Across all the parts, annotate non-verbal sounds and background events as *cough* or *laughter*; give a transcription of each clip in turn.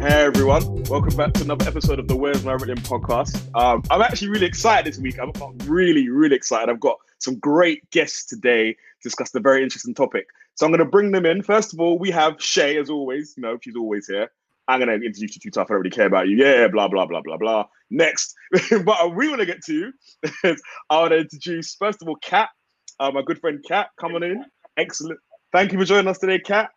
Hey everyone, welcome back to another episode of the Where's My Written podcast. Um, I'm actually really excited this week. I'm really, really excited. I've got some great guests today to discuss the very interesting topic. So I'm going to bring them in. First of all, we have Shay, as always. You know, she's always here. I'm going to introduce you too tough. I don't really care about you. Yeah, blah, blah, blah, blah, blah. Next. *laughs* but we want to get to is *laughs* I want to introduce, first of all, Kat, uh, my good friend Kat, coming in. Excellent. Thank you for joining us today, Kat.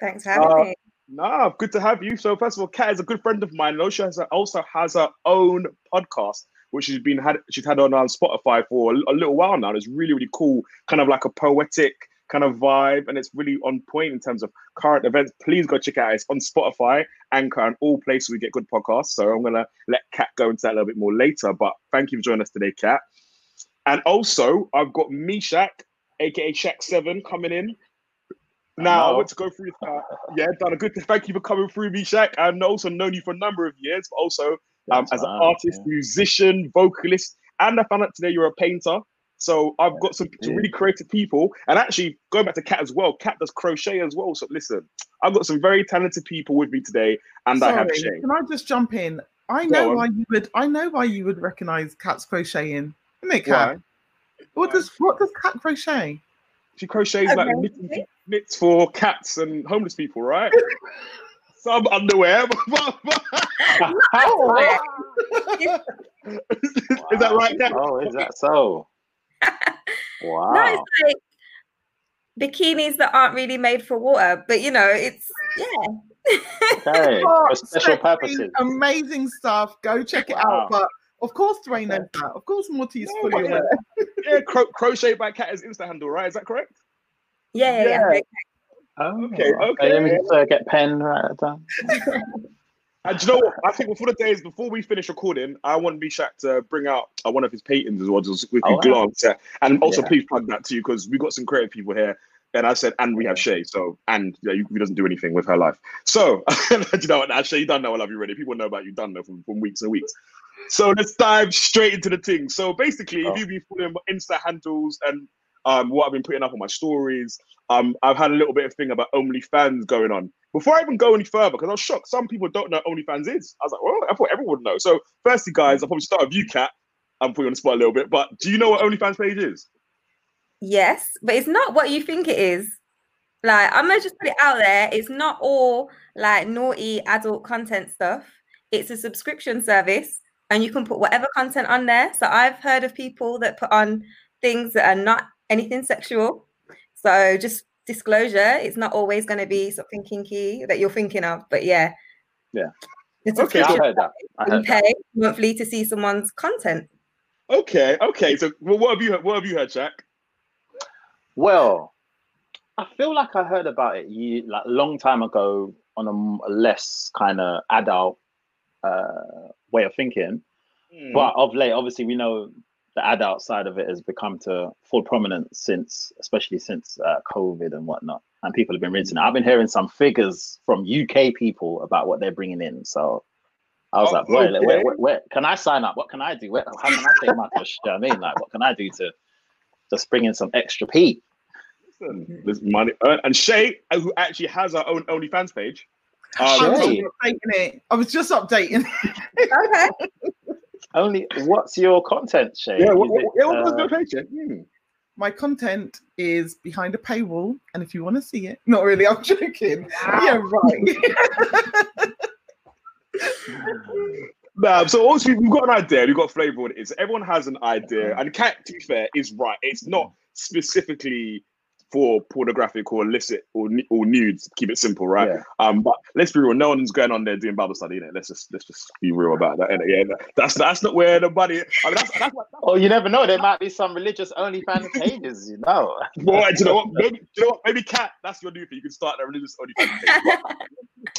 Thanks for having Uh, me. Nah, good to have you. So first of all, Kat is a good friend of mine. And also has, also has her own podcast, which she's been had she's had on um, Spotify for a, a little while now. It's really really cool, kind of like a poetic kind of vibe, and it's really on point in terms of current events. Please go check it out. It's on Spotify, Anchor, and all places we get good podcasts. So I'm gonna let Kat go into that a little bit more later. But thank you for joining us today, Kat. And also, I've got Mishak, aka Shaq Seven, coming in. Now, I want to go through. Uh, yeah, done a good. Thank you for coming through, Mishak. I've also known you for a number of years, but also um, as an fine, artist, yeah. musician, vocalist, and I found out today you're a painter. So I've got some, some really creative people, and actually going back to Cat as well. Cat does crochet as well. So listen, I've got some very talented people with me today, and I have Sorry, Shay. Can I just jump in? I Go know on. why you would. I know why you would recognize Cat's crocheting. Isn't it, Cat? What does what does Cat crochet? She crochets like Okay. Knits, knits for cats and homeless people, right? *laughs* Some underwear. *laughs* Oh, *laughs* Is that right, Kat? Oh, is that so? Wow. No, it's like bikinis that aren't really made for water, but you know, it's yeah. okay. For special purposes. Amazing stuff. Go check it Wow. out. But of course, Dwayne knows that. Of course, Morty is No, fully but yeah. aware. Yeah, cro- crochet by cat is Insta handle, right? Is that correct? Yeah, yeah, yeah. Yeah. Oh, Okay, okay. Let me just uh, get pen right down. *laughs* And do you know what? I think before the days before we finish recording, I want Mishak to bring out uh, one of his paintings as well, just with Oh, you wow. glance at. And also, Yeah. please plug that too, because we've got some creative people here. And I said, and we have Shay. So, and yeah, you, he doesn't do anything with her life. So, *laughs* do you know what? Nah, Shay, you don't know I love you already. People know about you, done know from, from weeks and weeks. So let's dive straight into the thing. So basically, Oh. if you've been following my Insta handles and um, what I've been putting up on my stories, um, I've had a little bit of thing about OnlyFans going on. Before I even go any further, because I was shocked, some people don't know OnlyFans is. I was like, well, I thought everyone would know. So, firstly, guys, I'll probably start with you, Kat. I'm putting you on the spot a little bit, but do you know what OnlyFans page is? Yes, but it's not what you think it is. Like, I'm gonna just put it out there. It's not all like naughty adult content stuff. It's a subscription service, and you can put whatever content on there. So I've heard of people that put on things that are not anything sexual. So just disclosure, it's not always going to be something kinky that you're thinking of. But yeah, Yeah. It's Okay, a I subscription heard that. I you heard that. monthly to see someone's content. Okay, okay. So, well, what have you heard? What have you heard, Jack? Well, I feel like I heard about it ye like a long time ago on a less kind of adult uh, way of thinking. Hmm. But of late, obviously, we know the adult side of it has become to full prominence since, especially since uh, COVID and whatnot. And people have been rinsing it. I've been hearing some figures from UK people about what they're bringing in. So I was Oh, like, where, okay. where, where, where can I sign up? What can I do? Where, how can I take my push? You know what I mean? Like, what can I do to just bring in some extra P? Listen, there's money. Uh, and Shay, uh, who actually has her own OnlyFans page. I Um, was just updating it. I was just updating. Okay. *laughs* Only, what's your content, Shay? yeah, Is what, what, it, yeah, what uh, your page? Hmm. My content is behind a paywall, and if you want to see it, not really. I'm joking. Yeah, right. *laughs* Nah, so obviously we've got an idea, we've got a flavor what it is. Everyone has an idea, and Cat, to be fair, is right. It's not specifically for pornographic or illicit or nu- or nudes. Keep it simple, right? Yeah. Um, but let's be real. No one's going on there doing Bible study. Innit? Let's just let's just be real about that. innit? Yeah, that's that's not where the money. I mean, that's that's what. Oh, you never know. There might be some religious OnlyFans pages, you know. *laughs* Boy, do you know what? Maybe, do you know what? Maybe Cat, that's your new thing. You can start a religious OnlyFans page. *laughs*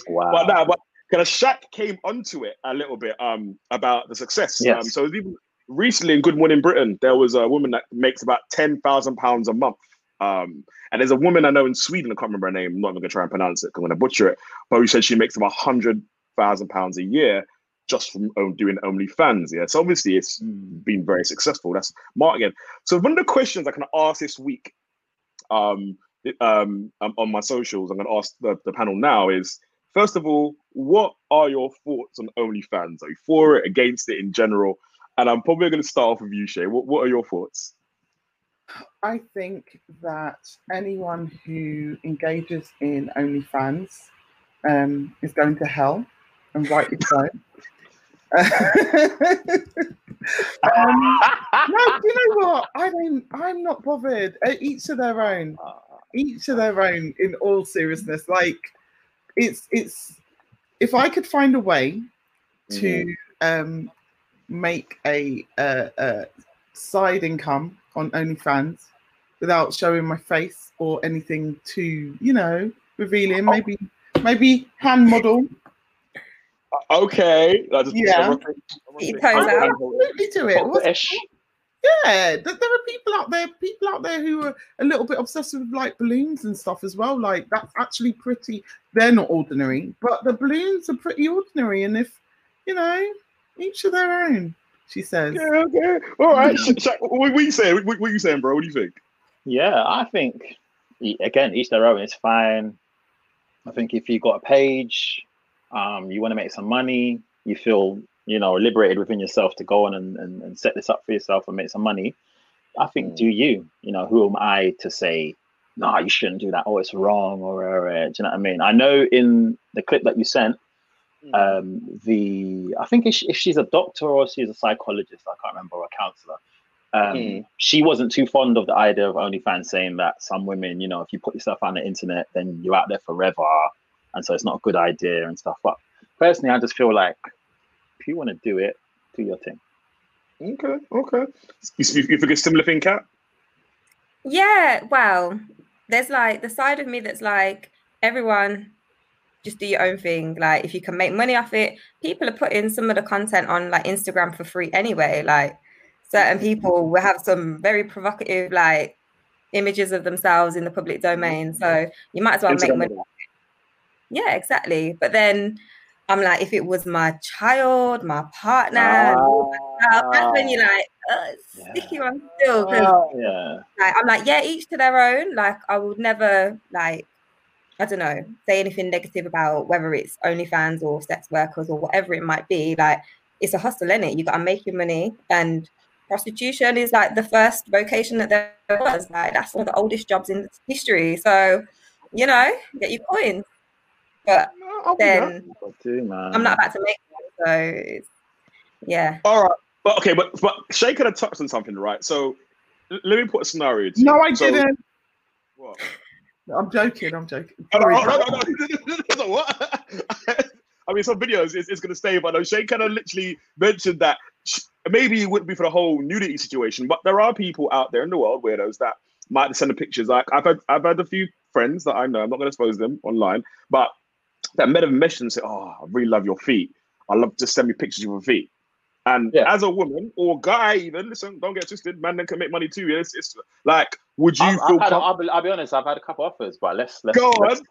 Wow. But nah, but kind of Shaq came onto it a little bit um about the success. Um, so even recently in Good Morning Britain, there was a woman that makes about ten thousand pounds a month. Um, and there's a woman I know in Sweden, I can't remember her name. I'm not even gonna try and pronounce it. I'm gonna butcher it. But who said she makes about hundred thousand pounds a year just from doing OnlyFans. Yeah, so obviously it's been very successful. That's marketing. So one of the questions I can ask this week, um, um, um, on my socials, I'm going to ask the, the panel now is first of all, what are your thoughts on OnlyFans? Are you for it, against it in general? And I'm probably going to start off with you, Shay. What, what are your thoughts? I think that anyone who engages in OnlyFans um, is going to hell, and rightly so. *laughs* um, no, you know what? I mean, I'm not bothered. Each to their own. Each to their own. In all seriousness, like it's it's. If I could find a way to um, make a, uh, uh side income on OnlyFans without showing my face or anything too, you know, revealing. Maybe maybe hand model. Okay. I just- Yeah. He Okay. out. Absolutely do it. What's- Yeah, th- there are people out there, people out there who are a little bit obsessed with like balloons and stuff as well. Like that's actually pretty. They're not ordinary, but the balloons are pretty ordinary. And if you know, each of their own. She says. Okay, okay. All right. *laughs* Sh- Sh- what, what you saying? What, what you saying, bro? What do you think? Yeah, I think again, each their own. It's fine. I think if you've got a page, um, you want to make some money, you feel you know liberated within yourself to go on and, and, and set this up for yourself and make some money. I think do you? You know, who am I to say, no, you shouldn't do that. Oh, it's wrong. Or uh, do you know what I mean? I know in the clip that you sent, um, the I think if, she- if she's a doctor or she's a psychologist, I can't remember, or a counselor. Um, Mm. She wasn't too fond of the idea of OnlyFans saying that some women, you know, if you put yourself on the internet, then you're out there forever, and so it's not a good idea and stuff. But personally, I just feel like if you want to do it, do your thing. Okay, okay. You, you, you think a similar thing, Kat? Yeah, well, there's like the side of me that's like everyone just do your own thing. Like if you can make money off it, people are putting some of the content on like Instagram for free anyway. Like certain people will have some very provocative like images of themselves in the public domain. So you might as well make Instagram money. Yeah, exactly. But then I'm like, if it was my child, my partner, Ah, that's when you're like, uh, Yeah. sticky one still. yeah, like I'm like, yeah, each to their own. Like I would never like, I don't know, say anything negative about whether it's OnlyFans or sex workers or whatever it might be. Like it's a hustle, in it? You gotta make your money and prostitution is like the first vocation that there was. Like that's one of the oldest jobs in history. So, you know, get your coins. But No, I'll do that. then got. I'm not about to make one, so yeah. All right, but okay, but but Shay could have touched on something, right? So l- let me put a scenario. To No, you. I So- didn't. What? I'm joking. I'm joking. Sorry, no, no, no, no, no, what? *laughs* I mean, some videos it's, it's going to stay, but no, Shane kind of literally mentioned that sh- maybe it wouldn't be for the whole nudity situation, but there are people out there in the world, weirdos, that might send the pictures. Like I've had, I've had a few friends that I know. I'm not going to expose them online, but that met a message and say, "Oh, I really love your feet. I love to send me pictures of your feet." And Yeah. as a woman or guy, even listen, don't get twisted. Man, then can make money too. It's, it's like, would you I've, feel? I've com- I'll, be, I'll be honest. I've had a couple offers, but let's let's. Go let's on.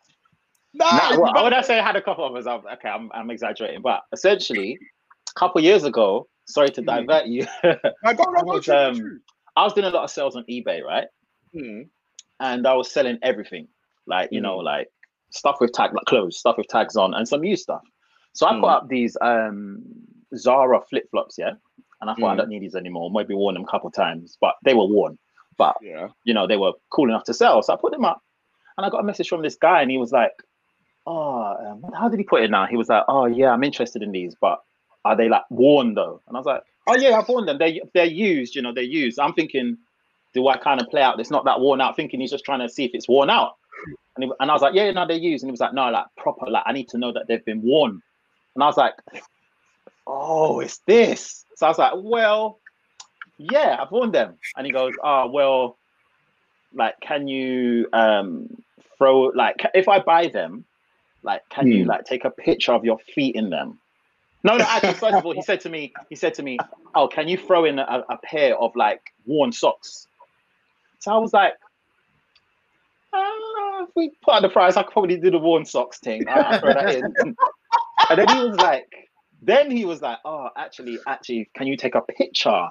Nah, Nah, well, when I say I had a couple offers, I'm, okay, I'm, I'm exaggerating, but essentially, a couple years ago, sorry to Mhm. divert you, *laughs* Nah, go, go, go, was, um. I was doing a lot of sales on eBay, right? Hmm. And I was selling everything, like you know, like stuff with tag, like clothes, stuff with tags on, and some used stuff. So I Mm. put up these um Zara flip flops, yeah, and I thought I Mm. don't need these anymore. Maybe worn them a couple times, but they were worn. But Yeah. you know, they were cool enough to sell. So I put them up, and I got a message from this guy, and he was like, "Oh, um, how did he put it now?" He was like, "Oh yeah, I'm interested in these, but are they like worn though?" And I was like, "Oh yeah, I've worn them. They they're used. You know, they're used." I'm thinking, do I kind of play out? It's not that worn out. Thinking he's just trying to see if it's worn out. And, he, and I was like, yeah, no, they're used. And he was like, no, like proper. Like I need to know that they've been worn. And I was like, oh, it's this. So I was like, well, yeah, I've worn them. And he goes, oh, well, like, can you um throw like if I buy them, like, can you Hmm. like take a picture of your feet in them? No, no. Actually, *laughs* first of all, he said to me, he said to me, oh, can you throw in a, a pair of like worn socks? So I was like, uh, if we put out the price, I could probably do the worn socks thing. I'll, I'll throw that in. *laughs* and then he was like, then he was like, oh, actually, actually, can you take a picture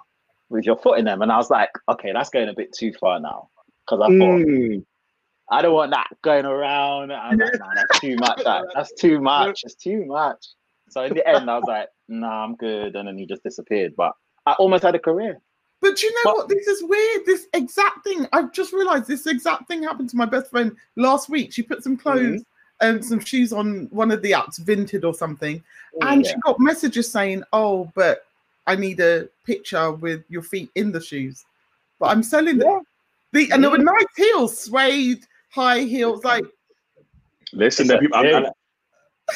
with your foot in them? And I was like, okay, that's going a bit too far now. Because I thought, Mm. I don't want that going around. I'm like, nah, that's too much. That, that's too much. It's too much. So in the end, I was like, nah, I'm good. And then he just disappeared. But I almost had a career. But you know But- what? This is weird. This exact thing. I've just realized this exact thing happened to my best friend last week. She put some clothes and some shoes on one of the apps, Vinted or something, and Yeah. she got messages saying, "Oh, but I need a picture with your feet in the shoes." But I'm selling Yeah. the and there were nice heels, suede high heels, like Listen, It's there a- are people, yeah.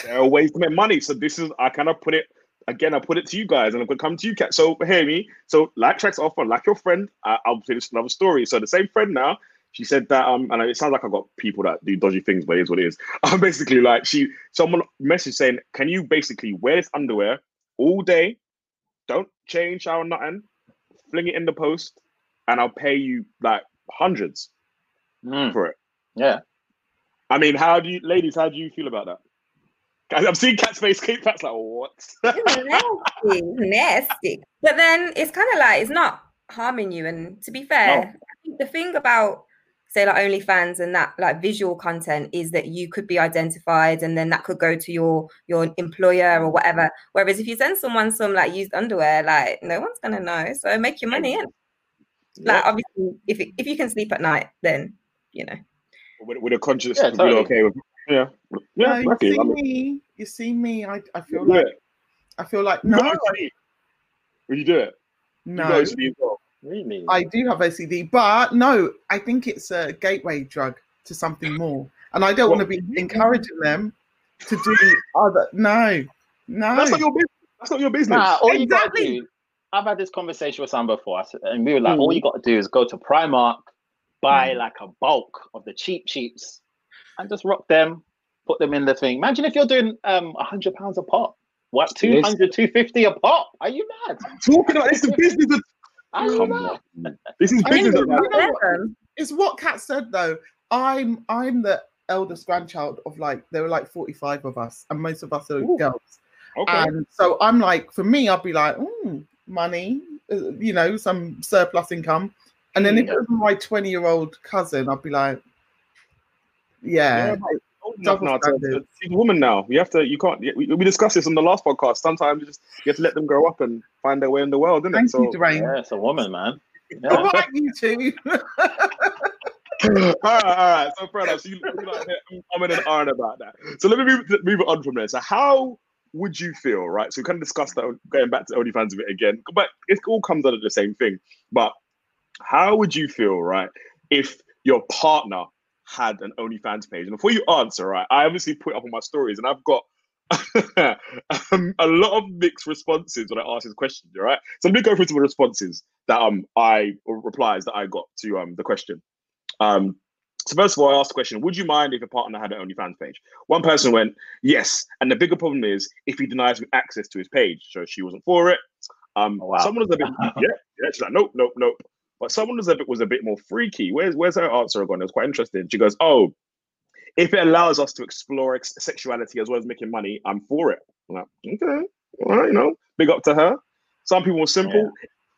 There are ways to make money. So this is I kind of put it again. I put it to you guys, and I'm gonna come to you, Kat. So hear me. So like Trex offer, like your friend, I, I'll finish another story. So the same friend now. She said that um, and it sounds like I've got people that do dodgy things, but it is what it is. *laughs* I'm basically, like she, someone messaged saying, "Can you basically wear this underwear all day? Don't change, shower, nothing. Fling it in the post, and I'll pay you like hundreds Mm, for it." yeah. I mean, how do you, ladies? How do you feel about that? Guys, I'm seeing Cat's face. Cat's like, what? nasty, *laughs* nasty. But then it's kind of like it's not harming you. And to be fair, I think the thing about say like OnlyFans and that like visual content is that you could be identified, and then that could go to your your employer or whatever. Whereas if you send someone some like used underwear, like no one's gonna know. So make your money in. Like obviously, if it, if you can sleep at night, then you know. with, with a conscious, Yeah, yeah, totally. okay with, yeah, no, yeah, you okay. see me, you see me. I, I feel yeah. like I feel like no, No, Will you do it? You no. Guys do as well. Really? I do have OCD, but no, I think it's a gateway drug to something more. And I don't want to be encouraging them to do other. No, no. That's not your business. That's not your business. Nah, all you Exactly. do. I've had this conversation with someone before, and we were like, Mm. all you got to do is go to Primark, buy Mm. like a bulk of the cheap cheaps, and just rock them, put them in the thing. Imagine if you're doing um hundred pounds a pop. What 200, 250 a pop? Are you mad? Talking about this is business. of- Are you Come mad? on. This is I mean, business. you of- know what? It's what Kat said though. I'm I'm the eldest grandchild of like there were like 45 of us, and most of us are Ooh. girls. Okay. And so I'm like, for me, I'd be like, mm, money, uh, you know, some surplus income. And then if Mm. it was my 20 year old cousin, I'd be like, yeah, Yeah, but old enough double now to, standard. to, she's a woman now. You have to. You can't. We, we discussed this on the last podcast. Sometimes you just you have to let them grow up and find their way in the world, isn't it? thank So, Dwayne. Yeah, it's a woman, man. *laughs* Yeah. right, you two. *laughs* all right, all right. So, fair enough. So you, you like, I'm in an iron about that. So let me move, move on from there. So how would you feel, right? So we kind of discussed that going back to OnlyFans a bit again, but it all comes out of the same thing. But how would you feel, right, if your partner had an OnlyFans page? And before you answer, right, I obviously put it up on my stories, and I've got *laughs* um, a lot of mixed responses when I ask this question. All right, so let me go through some of the responses that um I or replies that I got to um the question. Um, so first of all, I asked the question: Would you mind if a partner had an OnlyFans page? One person went yes, and the bigger problem is if he denies me access to his page. So she wasn't for it. Um, Oh, wow. someone was a bit *laughs* yeah, yeah. She's like nope, nope, nope. But someone was a bit was a bit more freaky. Where's where's her answer gone? It was quite interesting. She goes, oh, if it allows us to explore ex- sexuality as well as making money, I'm for it. I'm like, okay, all right, you know, big up to her. Some people were simple.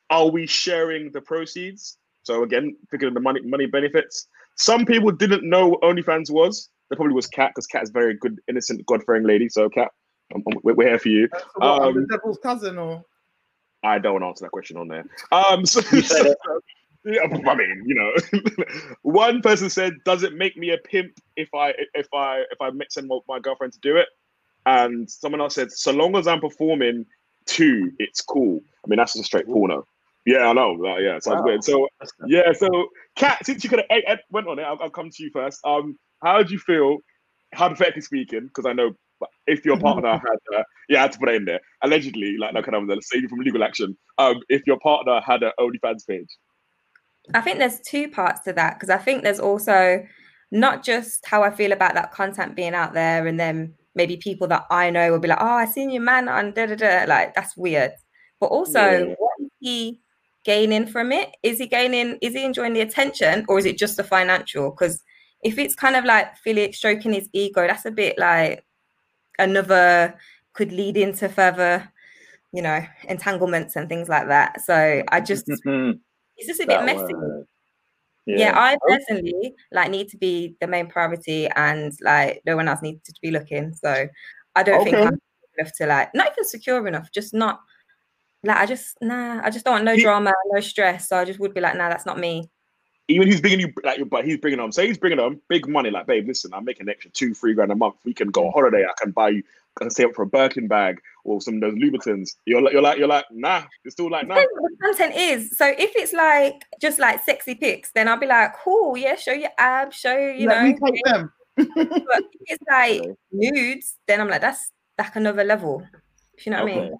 Are we sharing the proceeds? So again, thinking of the money money benefits. Some people didn't know what OnlyFans was. There probably was Cat because Cat is very good, innocent, God-fearing lady. So Cat, we're we're here for you. So what, Um, the devil's cousin, or I don't answer that question on there. Um, *laughs* so, yeah, I mean, you know, *laughs* one person said, "Does it make me a pimp if I if I if I send my, my girlfriend to do it?" And someone else said, "So long as I'm performing too, it's cool." I mean, that's just a straight porno. Yeah, I know. like, yeah, sounds Wow. weird. So yeah, so Kat, since you could have went on it, I'll, I'll come to you first. Um, how do you feel, hypothetically speaking? Because I know if your *laughs* partner had, uh, yeah, I had to put it in there. Allegedly, like, like kind of saving from legal action. Um, if your partner had an OnlyFans page, I think there's two parts to that because I think there's also not just how I feel about that content being out there, and then maybe people that I know will be like, "Oh, I seen your man on da da da," like that's weird. But also, Yeah. what is he gaining from it? Is he gaining? Is he enjoying the attention, or is it just the financial? Because if it's kind of like Philip stroking his ego, that's a bit like another could lead into further, you know, entanglements and things like that. So I just *laughs* it's just a bit That messy. word. Yeah. I oh. personally like need to be the main priority, and like no one else needs to be looking. So I don't think I'm enough to like not even secure enough, just not like I just nah. I just don't want no drama, no stress. So I just would be like, nah, that's not me. Even he's bringing you like, but he's bringing them. Say he's bringing them big money. Like, babe, listen, I'm making an extra two, three grand a month. We can go on holiday. I can buy you, I can save up for a Birkin bag or some of those Louboutins. You're like, you're like, you're like, nah. You're still like, nah. The content is. So if it's like just like sexy pics, then I'll be like, cool, yeah, show your abs, show you Let know. me take them. But if it's like Okay. *laughs* nudes, then I'm like, that's like another level. If you know what I mean?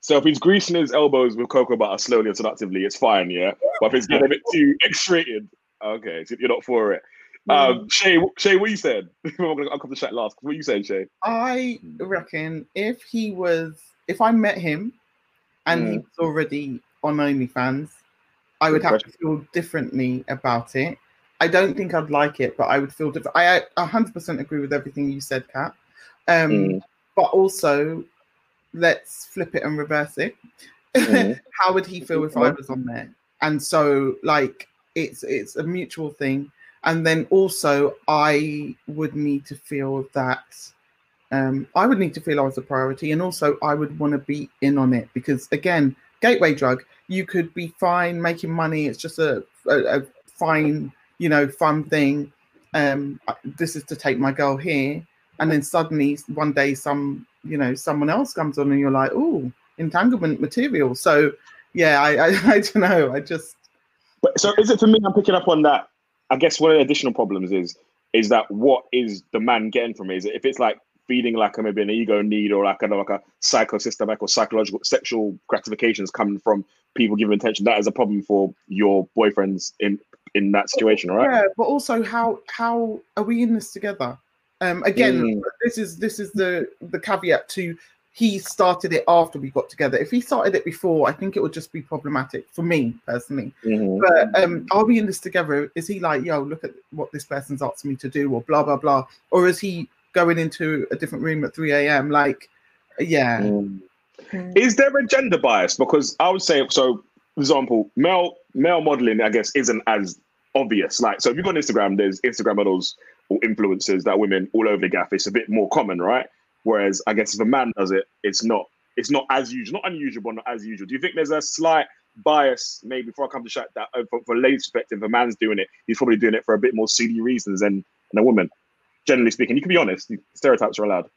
So if he's greasing his elbows with cocoa butter slowly and seductively, it's fine, yeah. But if it's getting a bit too X-rated, okay, so you're not for it. Um, Shay, Shay, what you said? I'm *laughs* gonna I'll come to chat last. What you saying, Shay? I reckon if he was, if I met him and he Mm. was already on OnlyFans, I would Good have to feel differently about it. I don't think I'd like it, but I would feel different. I I 100% agree with everything you said, Kat. Um, Mm. But also, let's flip it and reverse it. Mhm. *laughs* How would he feel if I was on there? And so, like, it's it's a mutual thing. And then also, I would need to feel that um, I would need to feel I was a priority, and also I would want to be in on it because, again, gateway drug. You could be fine making money. It's just a, a, a fine, you know, fun thing. Um, this is to take my girl here, and then suddenly one day some, you know, someone else comes on, and you're like, oh, entanglement material. So, yeah, I, I, *laughs* I don't know. I just But so is it for me? I'm picking up on that. I guess one of the additional problems is is that what is the man getting from it? Is it if it's like feeding like a maybe an ego need or like a like a psychosystemic or psychological sexual gratifications coming from people giving attention, that is a problem for your boyfriends in in that situation, right? Yeah, but also how how are we in this together? Um, again, Mm. this is this is the the caveat to he started it after we got together. If he started it before, I think it would just be problematic for me personally. Mhm. But um, are we in this together? Is he like, yo, look at what this person's asked me to do, or blah blah blah, or is he going into a different room at three a.m. Like, yeah, Mm. Is there a gender bias? Because I would say so. For example, male male modeling, I guess, isn't as obvious. Like, so if you go on Instagram, there's Instagram models or influencers that women all over the gaff. It's a bit more common, right? Whereas I guess if a man does it, it's not it's not as usual, not unusual, but not as usual. Do you think there's a slight bias, maybe before I come to chat that uh, for, for ladies' perspective, if a man's doing it, he's probably doing it for a bit more seedy reasons than, than a woman. Generally speaking, you can be honest. Stereotypes are allowed.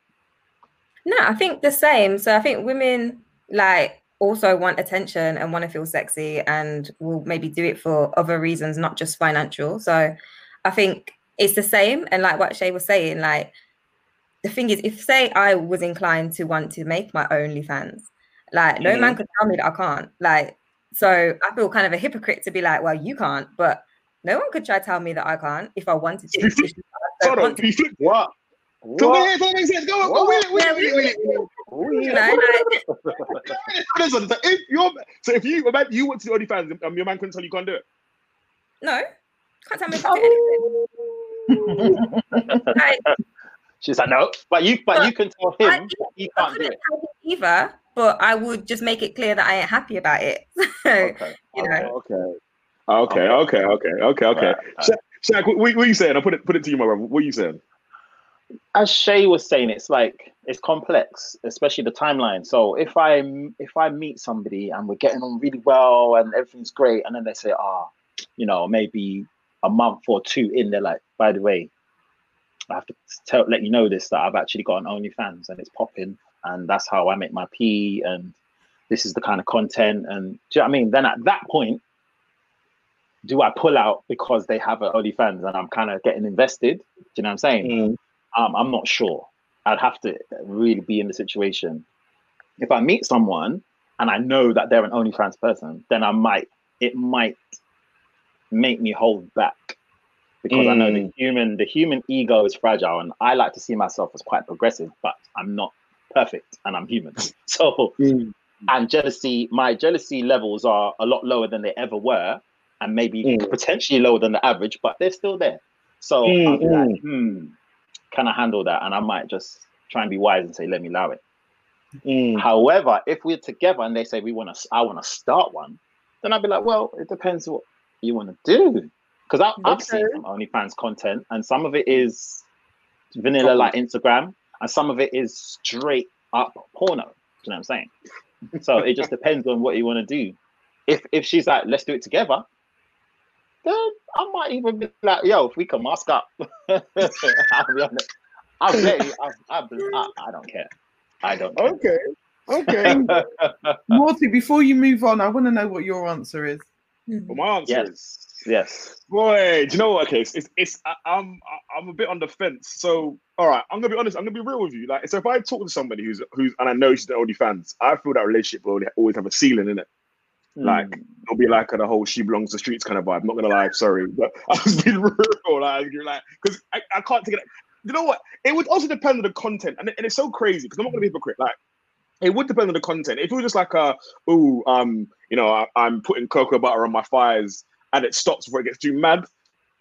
No, I think the same. So I think women like also want attention and want to feel sexy and will maybe do it for other reasons, not just financial. So I think it's the same. And like what Shay was saying, like the thing is, if say I was inclined to want to make my OnlyFans, like no man could tell me that I can't. Like, so I feel kind of a hypocrite to be like, well, you can't, but no one could try to tell me that I can't if I wanted to. It's just that I don't Hold on, want to. can you flip? What? Go What? that makes sense. Go, go, Listen, so if you're so if you man, you want to do OnlyFans, um, your man couldn't tell you can't do it. no, can't tell me I did anything. Like, *laughs* She's like, no, but you, but But you can tell I him didn't- you I can't do couldn't it. tell him either, but I would just make it clear that I ain't happy about it. *laughs* So, Okay. you know. Okay. Okay, okay, okay, okay, okay. Right, right. Sha- Shaq, what, what are you saying? I'll put it put it to you, my brother. What are you saying? as Shay was saying, it's like it's complex, especially the timeline. So if I if I meet somebody and we're getting on really well and everything's great, and then they say, ah, you know, maybe a month or two in, they're like, by the way, I have to tell let you know this that I've actually got an OnlyFans and it's popping, and that's how I make my pee, and this is the kind of content, and do you know what I mean? Then at that point. Do I pull out because they have an OnlyFans and I'm kind of getting invested? Do you know what I'm saying? Um, I'm not sure. I'd have to really be in the situation. If I meet someone and I know that they're an OnlyFans person, then I might it might make me hold back because I know the human the human ego is fragile, and I like to see myself as quite progressive, but I'm not perfect, and I'm human. *laughs* So and jealousy, my jealousy levels are a lot lower than they ever were, and maybe Mm. potentially lower than the average, but they're still there. So Mm, like, hmm, can I handle that? And I might just try and be wise and say, let me allow it. Mm. However, if we're together and they say we want to, I want to start one, then I'd be like, well, it depends what you want to do. because I've seen some OnlyFans content, and some of it is vanilla like Instagram, and some of it is straight up porno. You know what I'm saying? So it just *laughs* depends on what you want to do. If if she's like, let's do it together, then I might even be like, yo, if we can mask up, *laughs* I'll be honest. I'll let you. I'll, I, I don't care. I don't. Care. Okay. Okay. *laughs* Morty, before you move on, I want to know what your answer is. Well, my answer is yes. Yes. Boy, do you know what? Okay, it's, it's, it's I, I'm I- I'm a bit on the fence. So, all right, I'm gonna be honest. I'm gonna be real with you. Like, so if I talk to somebody who's who's and I know she's the only fans, I feel that relationship will always have a ceiling in it. Like, Mm. it'll be like a the whole "she belongs to streets" kind of vibe. I'm not gonna lie, sorry, but *laughs* I was being *laughs* real. Like, you're like, because I, I can't take it. You know what? It would also depend on the content, and, it- and it's so crazy because I'm not gonna be a hypocrite. Like, it would depend on the content. If it was just like a, oh, um, you know, I, I'm putting cocoa butter on my fires and it stops before it gets too mad,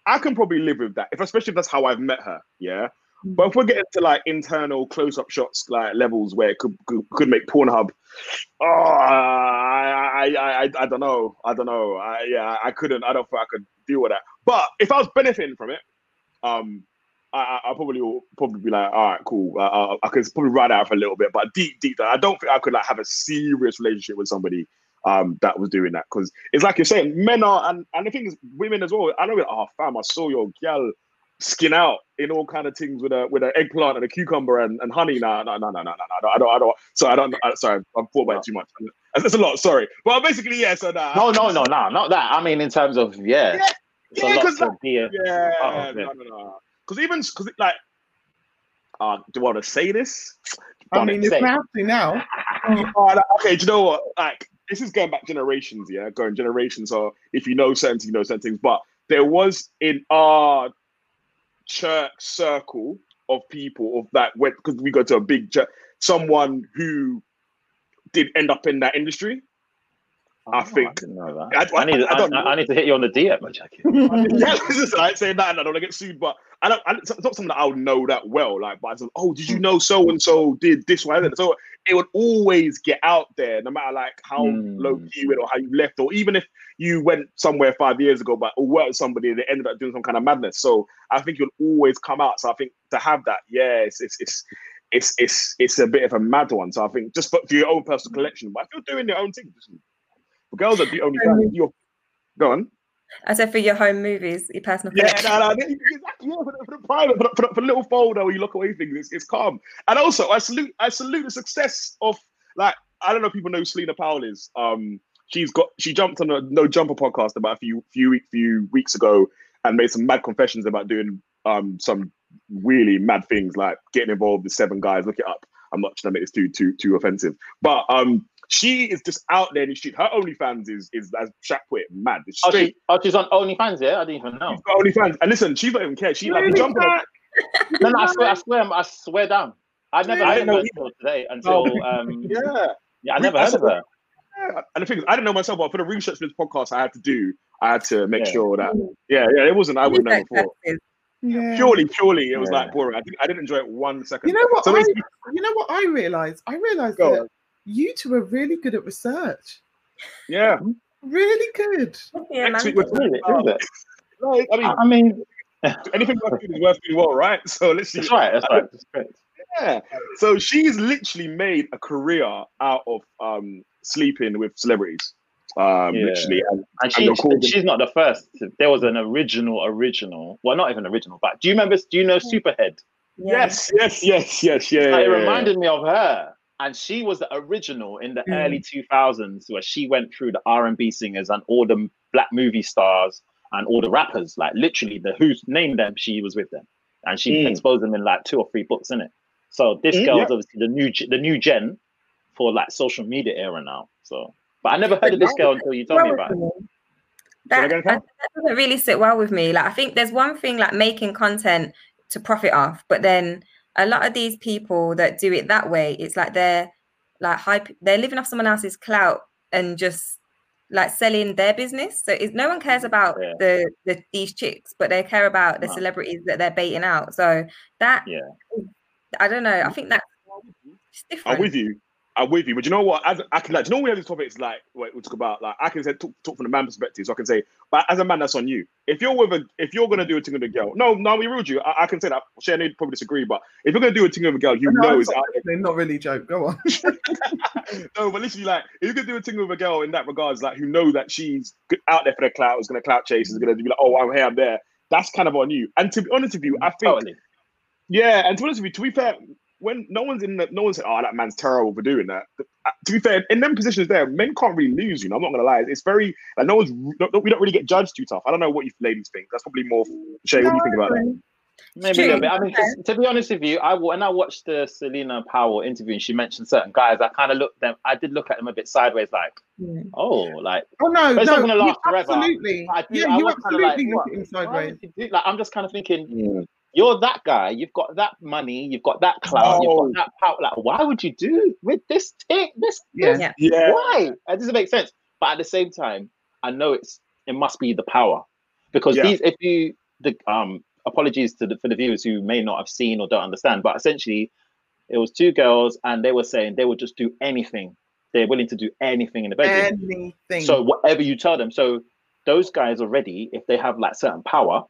I can probably live with that. If especially if that's how I've met her, yeah. But if we're getting to like internal close-up shots, like levels where it could could, could make Pornhub, oh, I, I, I, I, I don't know, I don't know, I, yeah, I couldn't, I don't think I could deal with that. But if I was benefiting from it, um, I, I probably will probably be like, all right, cool. Uh, I, I could probably ride out for a little bit, but deep, deep down, I don't think I could like have a serious relationship with somebody um that was doing that because it's like you're saying, men are and and the thing is, women as well. I know, oh fam, I saw your gal skin out in all kind of things with a with an eggplant and a cucumber and, and honey. No, no, no, no, no, no, no. I don't, I don't. So I don't. I, sorry, I've thought about it too much. That's a lot. Sorry, but basically, yeah. So nah, No, no, no, no, not that. I mean, in terms of yeah, Yeah, it's yeah, a lot 'cause to be a, Yeah, Oh, okay. no, no, no. Because even because like, uh, do I want to say this? I mean, it's nasty now. *laughs* Oh, like, okay, do you know what? Like, this is going back generations, yeah, going generations. So if you know certain things, you know certain things. But there was in our church circle of people of that went because we go to a big church, someone who did end up in that industry. I Oh, think- didn't know that. I, I, need, I, I, don't know. I need to hit you on the DM, Jackie. yeah, is like saying that, and I don't want to get sued, but I don't. I, it's not something that I would know that well. Like, but I said, "Oh, did you know so and so did this one?" So it would always get out there, no matter like how Mm. low key you went or how you left, or even if you went somewhere five years ago, but or worked with somebody and they ended up doing some kind of madness. So I think you'll always come out. So I think to have that, yeah, it's it's it's it's it's, it's a bit of a mad one. So I think just for, your own personal collection, but if you're doing your own thing, girls are the only you're go on. I said for your home movies, your personal Yeah, no, no, exactly. Yeah, for the, for the private, for the, for, the, little folder where you lock away things, it's, it's calm. And also, I salute, I salute the success of like I don't know if people know who Celina Powell is. Um, she's got she jumped on a No Jumper podcast about a few few week, few weeks ago and made some mad confessions about doing um some really mad things like getting involved with seven guys. Look it up. I'm not trying to make this too too too offensive, but um. She is just out there in the street. Her OnlyFans is is as Shaq put it, mad. It's Oh, straight. she, oh, she's on OnlyFans, yeah? I didn't even know. She's got OnlyFans. And listen, she don't even care. She like Really, jumping on. *laughs* No, no, I swear, I swear, I swear down. I never I heard didn't of know her until today. Until um, *laughs* Yeah. yeah, I never heard of her. yeah. And the thing is, I didn't know myself, but for the research for this podcast, I had to do, I had to make Yeah. sure that, yeah, yeah, it wasn't, I wouldn't know before. Yeah. Purely, purely, it was Yeah. like boring. I didn't, I didn't enjoy it one second. You know what? So I, you know what I realized? I realized Go that on. You two are really good at research. yeah. Really good. Yeah, Next man. week we're Really, is it? Like, I mean, I mean, anything worth doing is worth doing well, right? *laughs* So let's see. that's right. That's right. That's great. Yeah. So she's literally made a career out of um sleeping with celebrities. Um, Yeah. literally. And, And she, you're she's not the first. There was an original, original. Well, not even original, but do you remember? Do you know Superhead? Yeah. yes, yes, yes, yes, yeah. Like, yeah, it yeah. reminded me of her, and she was the original in the Mm. early two thousands, where she went through the R and B singers and all the black movie stars and all the rappers. Like literally, the who's named them, she was with them, and she Mm. exposed them in like two or three books in it. So this Mm, girl yeah. is obviously the new the new gen for like social media era now. So, but I never heard of this girl until you told me about it. with me. Say That, that, that doesn't really sit well with me. Like I think there's one thing like making content to profit off, but then a lot of these people that do it that way, it's like they're like hype, they're living off someone else's clout and just like selling their business. So it's, no one cares about Yeah. the, the these chicks, but they care about the No. celebrities that they're baiting out. So that Yeah. I don't know. I think that's it's I'm with you. I'm with you, but you know what? As I can like, you know we have these topics like what we talk about? Like I can say talk, talk from the man perspective, so I can say, but as a man, that's on you. If you're with a, if you're gonna do a thing with a girl, no, no, we rude you. I, I can say that. Shane would probably disagree, but if you're gonna do a thing with a girl, you No, know it's it's out not, not really joke. Go on. *laughs* *laughs* no, but literally, like, if you could do a thing with a girl in that regards, like, who know that she's out there for the clout, is going to clout chase, is going to be like, oh, I'm here, I'm there. That's kind of on you. And to be honest with you, mm-hmm. I think, Totally. yeah, and to be honest with you, to be fair, when no one's in the, no one said, oh, that man's terrible for doing that. Uh, To be fair, in them positions there, men can't really lose, you know, I'm not going to lie. It's very, like, no one's, no, no- we don't really get judged too tough. I don't know what you ladies think. That's probably more, Shay, what do you think about that? Maybe True. a little bit. I mean, 'cause to be honest with you, I when I watched the Celina Powell interview and she mentioned certain guys, I kind of looked them. I did look at them a bit sideways, like, oh, like Oh no, it's no, not gonna last you forever. Absolutely, I do- yeah, I you was kinda like, look at him why sideways. would you do- like I'm just kind of thinking, you're that guy. You've got that money. You've got that clout. No. You've got that power. Like, why would you do with this thing? This, Yeah. this Yeah. Yeah. why? It doesn't make sense. But at the same time, I know it's it must be the power because Yeah. these if you the um apologies to the for the viewers who may not have seen or don't understand, but essentially it was two girls and they were saying they would just do anything. They're willing to do anything in the bedroom. Anything. So whatever you tell them. So those guys already, if they have like certain power,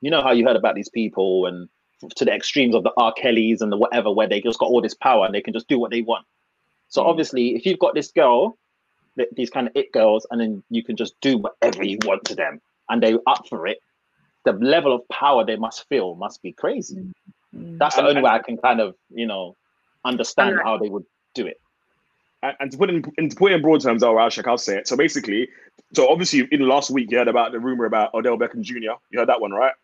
you know how you heard about these people and to the extremes of the R. Kellys and the whatever, where they just got all this power and they can just do what they want. So Mm. obviously, if you've got this girl, th- these kind of it girls, and then you can just do whatever you want to them, and they're up for it. The level of power they must feel must be crazy. Mm. That's the And- only way I can kind of, you know, understand And- how they would do it. and, and to put it in, in to put it in broad terms, I'll I'll. I'll say it. So basically, so obviously in the last week you heard about the rumor about Odell Beckham Jr. You heard that one, right?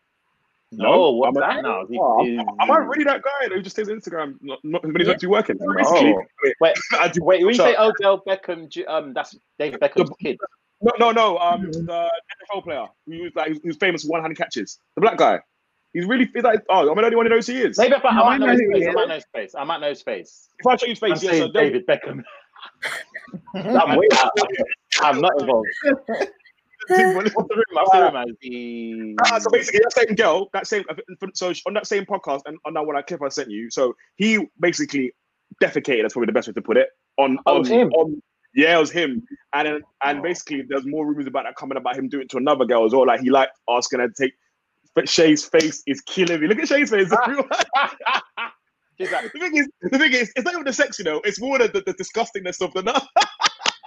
No, what's Am that now? Is he- Oh, is- am, am I really that guy who just stays on Instagram not, not, when he's Yeah. actually working? So No. basically, wait, Wait, *laughs* I do- Wait, when you so- say Odell Beckham, um, that's David Beckham's kid. no, no, no, um, the NFL player who was like who's famous for one-handed catches, the black guy. He's really he's like, oh, I'm the only one who knows who he is. Maybe if I, No, I I might know know his face. I might know his face. I might know his face. If I show you his I'm face, yes, so David. David Beckham. *laughs* I'm. I'm not involved. *laughs* *laughs* What's the rumor? What's the rumor? Is he... Uh, so basically, that same girl, that same, so on that same podcast, and on that one, that clip I sent you. So he basically defecated. That's probably the best way to put it. On, Oh, on, him? on yeah, it was him. And then- and Oh. basically, there's more rumors about that coming about him doing it to another girl as well. Like he liked asking her to take. But Shay's face is killing me. Look at Shay's face. *laughs* She's like, the thing is, the thing is, it's not even the sex, you know. It's more the, the, the disgustingness of the nut. *laughs* yeah,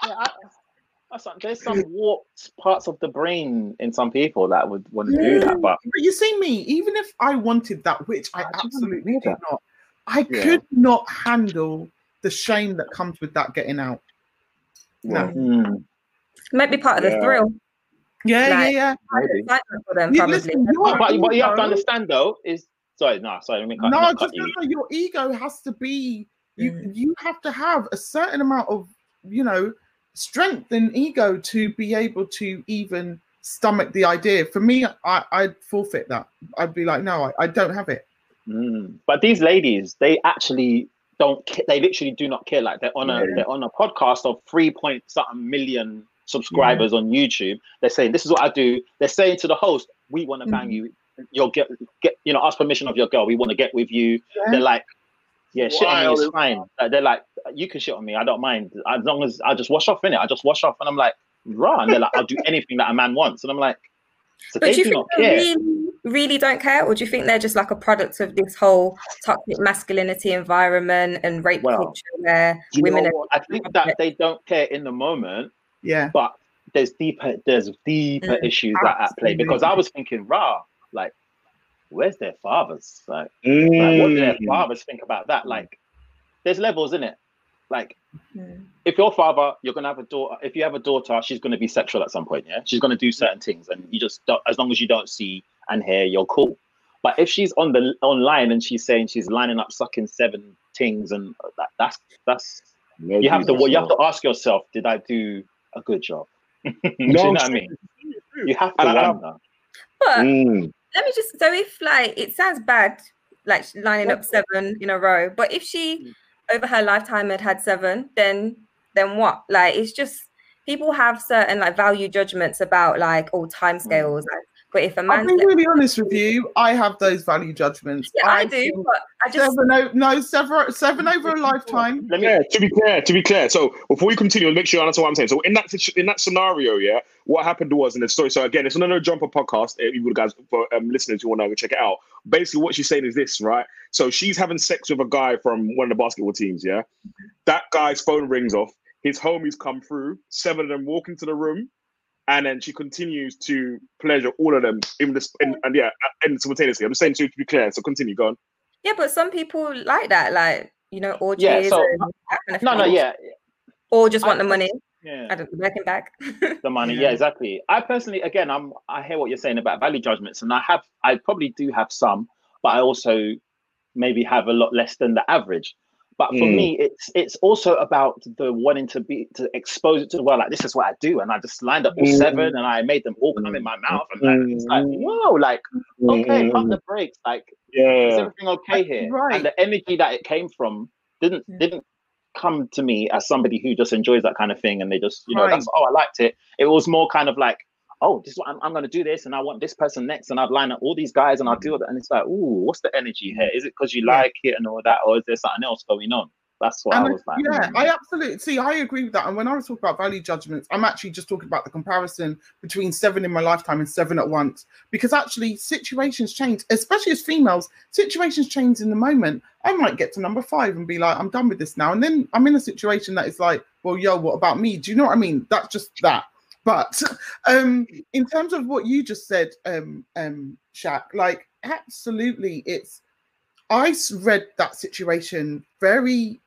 I, that's not- there's some warped parts of the brain in some people that would want to do that, but But you see me, even if I wanted that, which I I absolutely want did not, I Yeah. could not handle the shame that comes with that getting out. No. Hmm, Might be part of the Yeah. thrill. Yeah, Like- yeah, maybe. Excitement for them, yeah. probably. Listen, your But what you have to ego- understand though is sorry, no, sorry, let me cut, no, not just cut you. no, your ego has to be you. Mm. You have to have a certain amount of you know strength and ego to be able to even stomach the idea. For me, I, I'd forfeit that. I'd be like, no, I, I don't have it. Mm. But these ladies, they actually don't. Ca- they literally do not care. Like they're on a Yeah. they're on a podcast of three point something million subscribers on YouTube. They're saying this is what I do. They're saying to the host, "We want to bang Mhm. you. You'll get get you know ask permission of your girl. We want to get with you." Yeah. They're like, "Yeah, shit on me is fine." Uh, They're like, "You can shit on me. I don't mind as long as I just wash off in it. I just wash off." And I'm like, "Rah!" And they're like, "I'll do *laughs* anything that a man wants." And I'm like, "So But they do you do think they care." really, really don't care, or do you think they're just like a product of this whole toxic masculinity environment and rape Well, culture where women are? I think that they don't care in the moment, Yeah, but there's deeper there's deeper Mm, issues that are at play because I was thinking, rah, like, where's their fathers? Like, like, what do their Mm. fathers think about that? Like, there's levels in it. Like, Mm. if your father, you're gonna have a daughter. If you have a daughter, she's gonna be sexual at some point. Yeah, she's gonna do certain things, and you just don't, as long as you don't see and hear, you're cool. But if she's on the online and she's saying she's lining up sucking seven things, and that, that's that's you have to you have to ask yourself, did I do a good job? *laughs* do you know what I mean? You have to And I- wonder. But Mm. Let me just so if like it sounds bad, like lining up seven in a row, but if she mm. over her lifetime had had seven, then then what? Like it's just people have certain like value judgments about like all time mm. scales. Like But if a I'll man, be really honest with you. I have those value judgments. yeah, I do, but I just Seven, o- no, seven, seven over a lifetime. Let me. Yeah, to be clear, to be clear. So before we continue, make sure you understand what I'm saying. So in that in that scenario, yeah, what happened was in the story. So again, it's another jumper podcast. If you guys for um, listeners who want to go check it out. Basically, what she's saying is this, right? So she's having sex with a guy from one of the basketball teams. Yeah, that guy's phone rings off. His homies come through. Seven of them walk into the room. And then she continues to pleasure all of them, even this, and, and yeah, and simultaneously. I'm just saying to to be clear. So continue, go on. yeah, but some people like that, like you know, orgies. Yeah, so- kind of No, no, yeah, Or just want I- the money. yeah. I don't know, working back. *laughs* the money Yeah. yeah exactly i personally again i'm i hear what you're saying about value judgments and i have i probably do have some but i also maybe have a lot less than the average but for Mm. me it's it's also about the wanting to be to expose it to the world like this is what i do and i just lined up all Mm. seven and i made them all come in my mouth and like, it's like Mm. whoa like okay Mm. pump the brakes like Yeah. is everything okay here Right. and the energy that it came from didn't Yeah. didn't come to me as somebody who just enjoys that kind of thing and they just you know Right. that's oh i liked it it was more kind of like oh this is what i'm, I'm going to do this and i want this person next and i'd line up all these guys and i'll do it and it's like ooh what's the energy here is it because you like it and all that or is there something else going on that's what And i I- was like yeah, hmm. I absolutely see. I agree with that. And when I was talking about value judgments, I'm actually just talking about the comparison between seven in my lifetime and seven at once. Because actually, situations change, especially as females. Situations change in the moment. I might get to number five and be like, I'm done with this now. And then I'm in a situation that is like, well, yo, what about me? Do you know what I mean? That's just that. But *laughs* um, in terms of what you just said, um, um, Shaq, like absolutely, it's. I read that situation very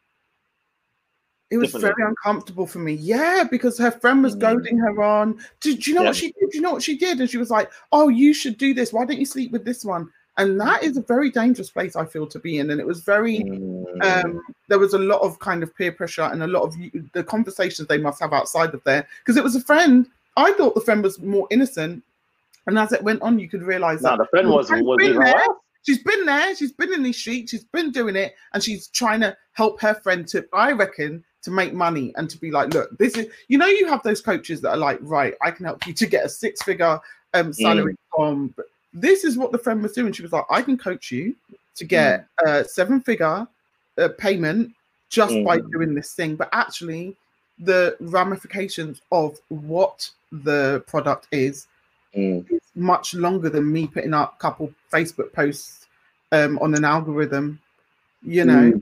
it was Differently. very uncomfortable for me. Yeah, because her friend was Mm. goading her on. Do, do you know Yeah. what she did? Do you know what she did? And she was like, "Oh, you should do this. Why don't you sleep with this one?" And that is a very dangerous place I feel to be in. And it was very. Mm. Um, there was a lot of kind of peer pressure and a lot of the conversations they must have outside of there because it was a friend. I thought the friend was more innocent, and as it went on, you could realize no that the friend was was been there. she's been there, she's been in these streets, she's been doing it, and she's trying to help her friend to, I reckon, to make money and to be like, look, this is, you know, you have those coaches that are like, right, I can help you to get a six figure um, salary from. This is what the friend was doing. She was like, I can coach you to get a seven figure uh, payment just by Mm. doing this thing. But actually, the ramifications of what the product is Mm. is much longer than me putting up a couple Facebook posts um, on an algorithm. You know, Mm.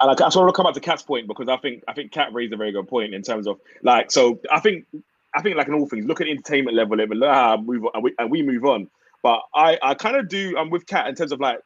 And I, I just want to come back to Kat's point because I think I think Kat raised a very good point in terms of like so I think I think like in all things, look at the entertainment level her move on and we, and we move on. But I I kind of do I'm with Kat in terms of like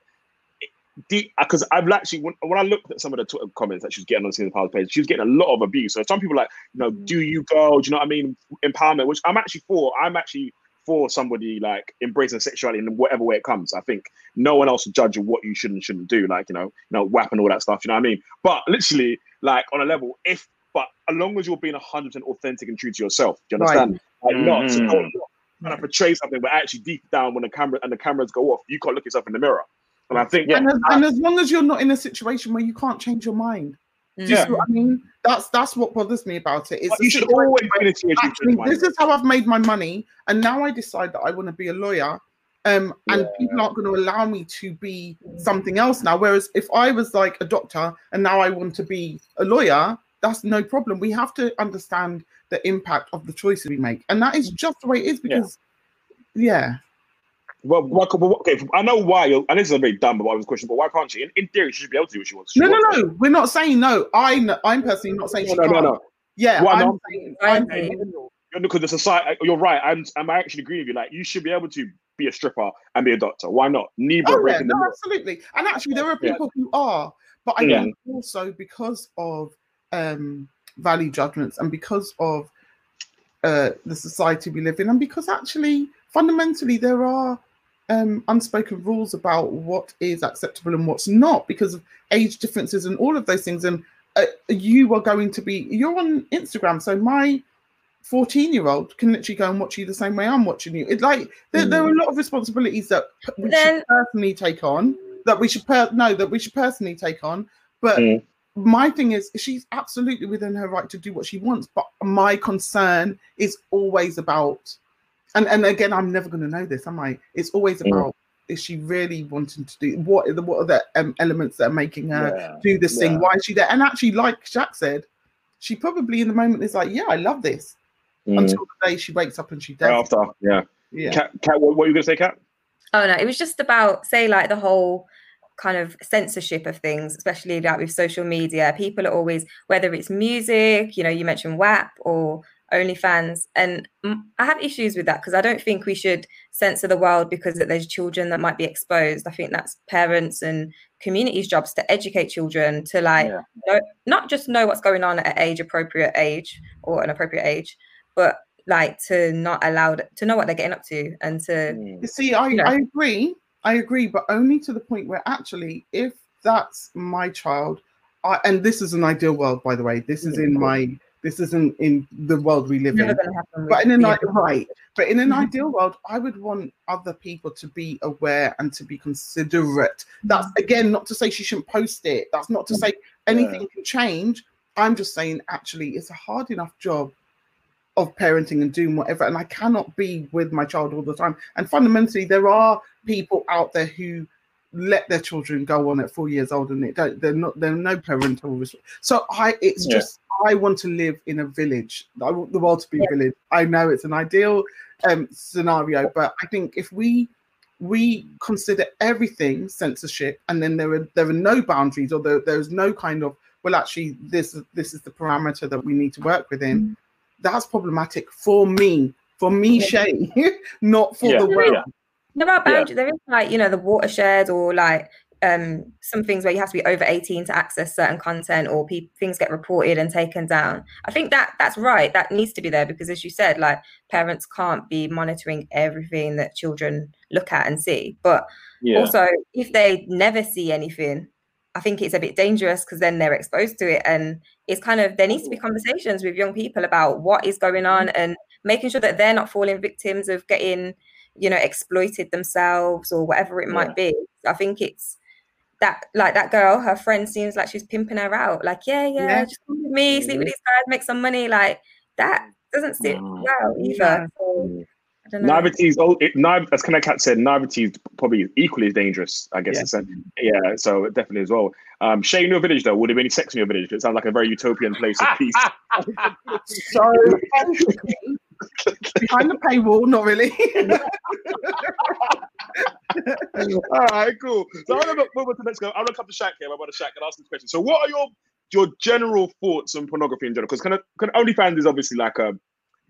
because uh, I've actually when, when I looked at some of the Twitter comments that she was getting on Celina Powell's page, she was getting a lot of abuse. So some people like, you know, mm. do you go? Do you know what I mean? Empowerment, which I'm actually for. I'm actually for somebody like embracing sexuality in whatever way it comes. I think no one else will judge you what you should and shouldn't do, like you know, you know, WAP and all that stuff. You know what I mean? But literally, like on a level, if but as long as you're being hundred percent authentic and true to yourself, do you Right. understand? Like not to Mhm. not trying to portray something, but actually deep down when the camera and the cameras go off, you can't look yourself in the mirror. And I think Yeah. and, as, and as long as you're not in a situation where you can't change your mind, do you Mm. see what I mean? That's that's what bothers me about it. It's you should always be in a situation actually this is how I've made my money, and now I decide that I want to be a lawyer. Um, and people aren't going to allow me to be something else now. Whereas if I was like a doctor and now I want to be a lawyer, that's no problem. We have to understand the impact of the choices we make, and that is mm. just the way it is. Because, yeah, Well, why, well, okay, I know why. You're, and this is a very dumb but obvious question, but why can't she? In, in theory, she should be able to do what she wants. She no, no, wants. no, we're not saying no. I, kn- I'm personally not saying no, she no, no, can't. no. Yeah, Well, I'm no. saying, I I'm agree. saying Because the society, uh, you're right. I'm, I'm actually agree with you. Like, you should be able to be a stripper and be a doctor. Why not? Neither Oh yeah, breaking the no, law. absolutely. And actually, there are Yeah. people who are, but I Yeah. think also because of um, value judgments and because of uh, the society we live in, and because actually, fundamentally, there are um, unspoken rules about what is acceptable and what's not because of age differences and all of those things. And uh, you are going to be, you're on Instagram, so my 14 year old can literally go and watch you the same way I'm watching you. It's like there, there are a lot of responsibilities that we Then- should personally take on, that we should per- no, that we should personally take on. But Mm. My thing is, she's absolutely within her right to do what she wants. But my concern is always about and and again, I'm never going to know this, am I? It's always Mm. about is she really wanting to do what are the what are the um, elements that are making her Yeah. do this thing? Why is she there? And actually, like Shaq said, she probably in the moment is like, yeah, I love this. Mm. Until the day she wakes up and she does. After, yeah. yeah. Cat, Cat, what, what were you gonna say, Cat? Oh no, it was just about say like the whole kind of censorship of things, especially like with social media. People are always whether it's music, you know, you mentioned WAP or OnlyFans, and I have issues with that because I don't think we should censor the world because that there's children that might be exposed. I think that's parents and communities' jobs to educate children to like Yeah. know, not just know what's going on at age appropriate age or an appropriate age, but like to not allow to know what they're getting up to and to Mm. You see, I, Yeah. I agree. I agree, but only to the point where actually, if that's my child, I, and this is an ideal world, by the way. This is in my. This isn't in the world we live in. going to happen. But in an yeah. right, but in an Mhm. ideal world, I would want other people to be aware and to be considerate. That's again not to say she shouldn't post it. That's not to say anything can change. I'm just saying actually it's a hard enough job of parenting and doing whatever, and I cannot be with my child all the time. And fundamentally, there are people out there who let their children go on at four years old and it don't they're not they're no parental so i it's Yeah. just i want to live in a village. I want the world to be a village. I know it's an ideal um scenario but i think if we we consider everything censorship and then there are there are no boundaries or there, there's no kind of well actually this this is the parameter that we need to work within that's problematic for me for me shay *laughs* not for Yeah, the world yeah. There are Yeah. boundaries. There is like you know the watershed or like um some things where you have to be over 18 to access certain content or pe- things get reported and taken down. I think that that's right. That needs to be there because as you said, like parents can't be monitoring everything that children look at and see. But Yeah. also if they never see anything, I think it's a bit dangerous because then they're exposed to it and it's kind of there needs to be conversations with young people about what is going on mm-hmm. and making sure that they're not falling victims of getting you know exploited themselves or whatever it Yeah. might be i think it's that like that girl her friend seems like she's pimping her out like yeah yeah, Yeah. just come with me sleep with these guys make some money like that doesn't sit well either Yeah. so, I don't know. Naivety is, oh, it, naive, as Cat said, naivety is probably equally as dangerous, I guess. Yeah. Yeah, so definitely as well. Um, Shay, in your village, though, would there be any sex in your village? It sounds like a very utopian place of peace. *laughs* So *laughs* behind the paywall, not really. All right, cool. So I'm gonna move on to the next go. I'm gonna come to Shaq here. I'm going to Shaq and ask this question. So, what are your your general thoughts on pornography in general? Because kind of, kind of OnlyFans is obviously like a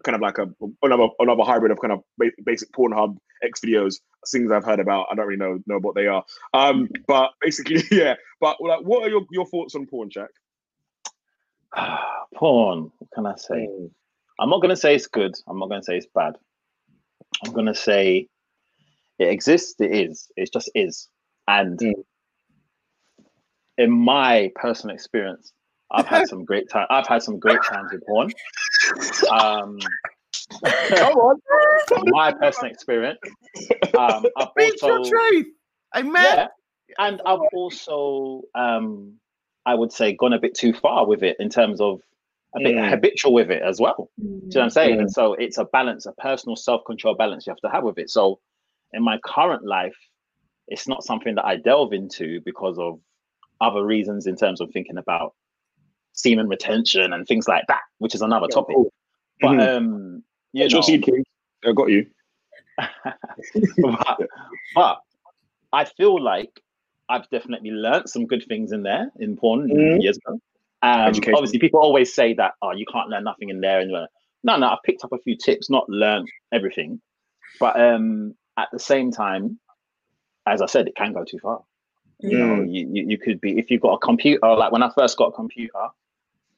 kind of like a another another hybrid of kind of basic Pornhub XVideos, things I've heard about. I don't really know know what they are. Um, but basically, *laughs* yeah. But like, what are your, your thoughts on porn, Shaq? *sighs* Porn. What can I say? I'm not gonna say it's good. I'm not gonna say it's bad. I'm gonna say it exists. It is. It just is. And Mm. in my personal experience, I've had *laughs* some great time. I've had some great times with porn. Um, Come on. my personal experience. Um, *laughs* I've also truth. Amen. yeah, and I've also um, I would say gone a bit too far with it in terms of a bit Mm. habitual with it as well. Do you know what I'm saying? Mm. And so it's a balance, a personal self-control balance you have to have with it. So in my current life, it's not something that I delve into because of other reasons in terms of thinking about semen retention and things like that, which is another topic. But Mhm. um, you know? I got you. *laughs* but, but I feel like I've definitely learned some good things in there in porn Mhm. years ago. Um, obviously, people always say that oh, you can't learn nothing in there, and you're like, no, no, I picked up a few tips, not learned everything. But um, at the same time, as I said, it can go too far. You know, you, you, you could be if you've got a computer. Like when I first got a computer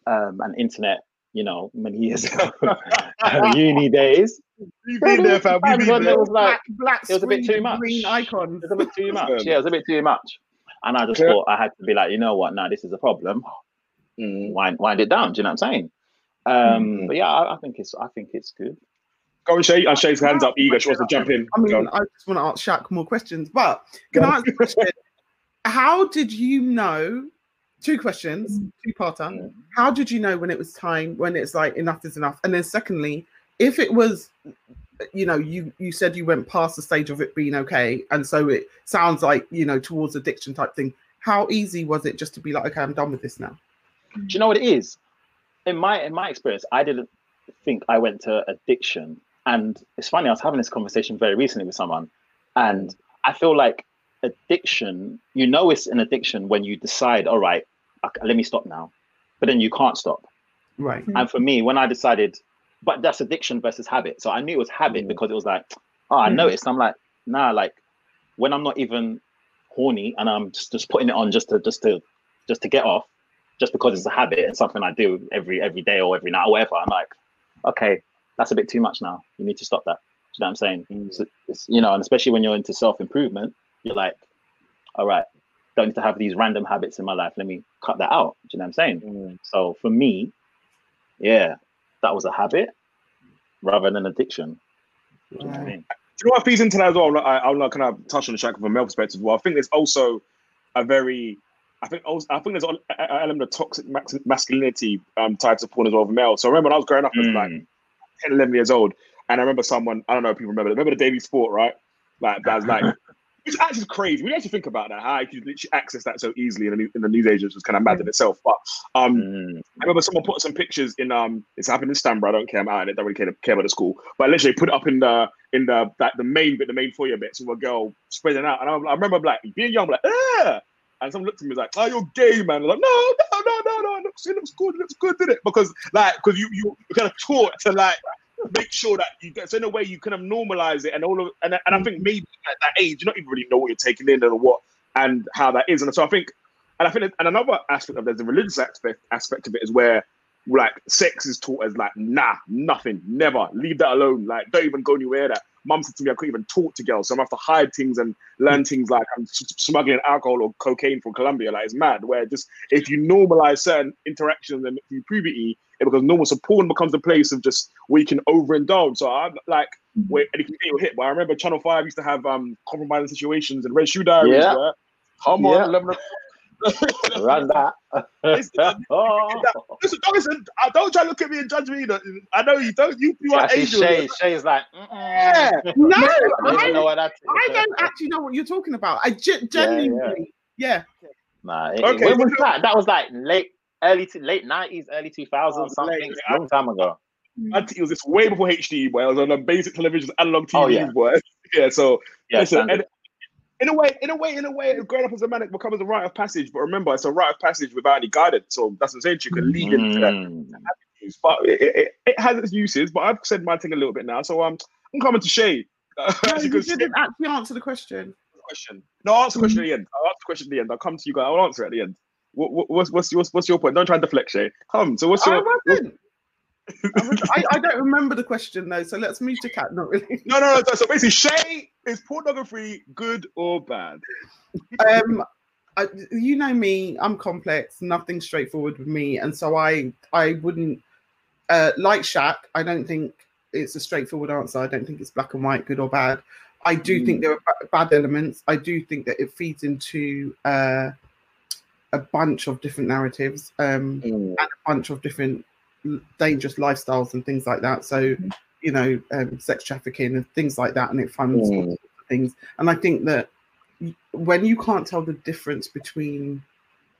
um, and internet, you know, many years ago, *laughs* uni days, We've been there, fam. We've been there. it was like black, black it was a bit too much. green icons. it was a bit too much. *laughs* Yeah, it was a bit too much. And I just Okay. thought I had to be like, you know what? Now this is a problem. Mm. Wind, wind it down. Do you know what I'm saying? Um, Mm. But yeah, I, I think it's I think it's good. Go on, Shay. And Shay's hands up, eager. She wants to jump in. I mean, Go. I just want to ask Shaq more questions, but can I ask a question? *laughs* How did you know? Two questions, mm. two parter. Yeah. How did you know when it was time, when it's like enough is enough? And then secondly, if it was you know you you said you went past the stage of it being okay and so it sounds like you know towards addiction type thing how easy was it just to be like okay i'm done with this now Do you know what it is? In my in my experience, I didn't think I went to addiction. And it's funny, I was having this conversation very recently with someone, and I feel like addiction, you know it's an addiction when you decide, all right, okay, let me stop now. But then you can't stop. right And for me, when I decided, but that's addiction versus habit. So I knew it was habit Mm. because it was like, oh, I Mm. noticed. I'm like, nah, like when I'm not even horny and I'm just, just putting it on just to just to just to get off, just because it's a habit and something I do every every day or every night or whatever. I'm like, okay, that's a bit too much now. You need to stop that. Do you know what I'm saying? Mm. So it's, you know, and especially when you're into self improvement, you're like, all right, don't need to have these random habits in my life. Let me cut that out. Do you know what I'm saying? Mm. So for me, yeah, that was a habit rather than addiction. Do you know what I mean? Do you know what feeds into that as well? I, I'll like kind of touch on the track from a male perspective. Well, I think there's also a very, I think also, I think there's an element of toxic masculinity um, tied to porn as well for male. So I remember when I was growing up as like Mm. 10, 11 years old, and I remember someone, I don't know if people remember, remember the Daily Sport, right? Like that's like, *laughs* which actually is crazy. We have to think about that. How you could literally access that so easily in the, new- in the news agents was kind of mad in itself. But um, Mm. I remember someone put some pictures in um it's happened in Stanborough, I don't care, I'm out in it, don't really care, care about the school. But literally put it up in the in the that the main bit, the main foyer bit, so a girl spreading out. And I, I remember like being young, like, ah and someone looked at me like, oh, you're gay, man. I'm like, no, no, no, no, no, it looks, it looks good, it looks good, did it? Because like, because you you you're kind of taught to like make sure that you get so in a way you kind of normalize it and all of and, and I think mm. maybe at that age you don't even really know what you're taking in and what and how that is. And so I think and I think, and another aspect of there's a religious aspect aspect of it is where like sex is taught as like nah, nothing, never, leave that alone. Like don't even go anywhere. That mum said to me, I couldn't even talk to girls, so I'm gonna have to hide things and learn things like I'm smuggling alcohol or cocaine from Colombia. Like it's mad. Where just if you normalize certain interactions and through puberty, it becomes normal. So porn becomes a place of just where you can overindulge. So I'm like, where and you can get your hit. But I remember Channel Five used to have um compromising situations and Red Shoe Diaries. Yeah. Where, Come Yeah. on, 11 Run that. *laughs* oh. Listen, don't listen. uh, Don't try to look at me and judge me. I know you don't. You, you are Actually, Asian. Shay, Shay's like, Yeah. mm-mm. *laughs* no I don't know what. I don't actually know what you're talking about i ge- genuinely yeah, Nah, it, Okay, when was that? That was like late, early to late nineties, early two thousands, Oh, something. late. Long time ago. I think it was this way before HD, boy. I was on a basic television, analog TV, Oh, yeah. boy. *laughs* Yeah. So Yeah, listen, and in a way, in a way, in a way, growing up as a man it becomes a rite of passage. But remember, it's a rite of passage without any guidance. So that's what I'm saying. You can lead into that. Mm. But it, it, it has its uses. But I've said my thing a little bit now. So um, I'm coming to Shay. Uh, *laughs* no, actually, you 'cause didn't actually answer the question question. No, I'll answer the question at the end. I'll answer the question at the end. I'll come to you guys. I'll answer at the end. What, what, what's, what's, your, what's your point? Don't try and deflect, Shay. Come. So what's I your? I, I, don't remember the question though, so let's move to cat. Not really. No, no, no. So, basically, Shay is pornography good or bad? Um, I, you know me. I'm complex. Nothing straightforward with me, and so I I wouldn't uh, like Shaq. I don't think it's a straightforward answer. I don't think it's black and white, good or bad. I do think there are ba- bad elements. I do think that it feeds into uh, a bunch of different narratives. Um, and a bunch of different dangerous lifestyles and things like that. So, you know, um, sex trafficking and things like that, and it funds Mm. things. And I think that when you can't tell the difference between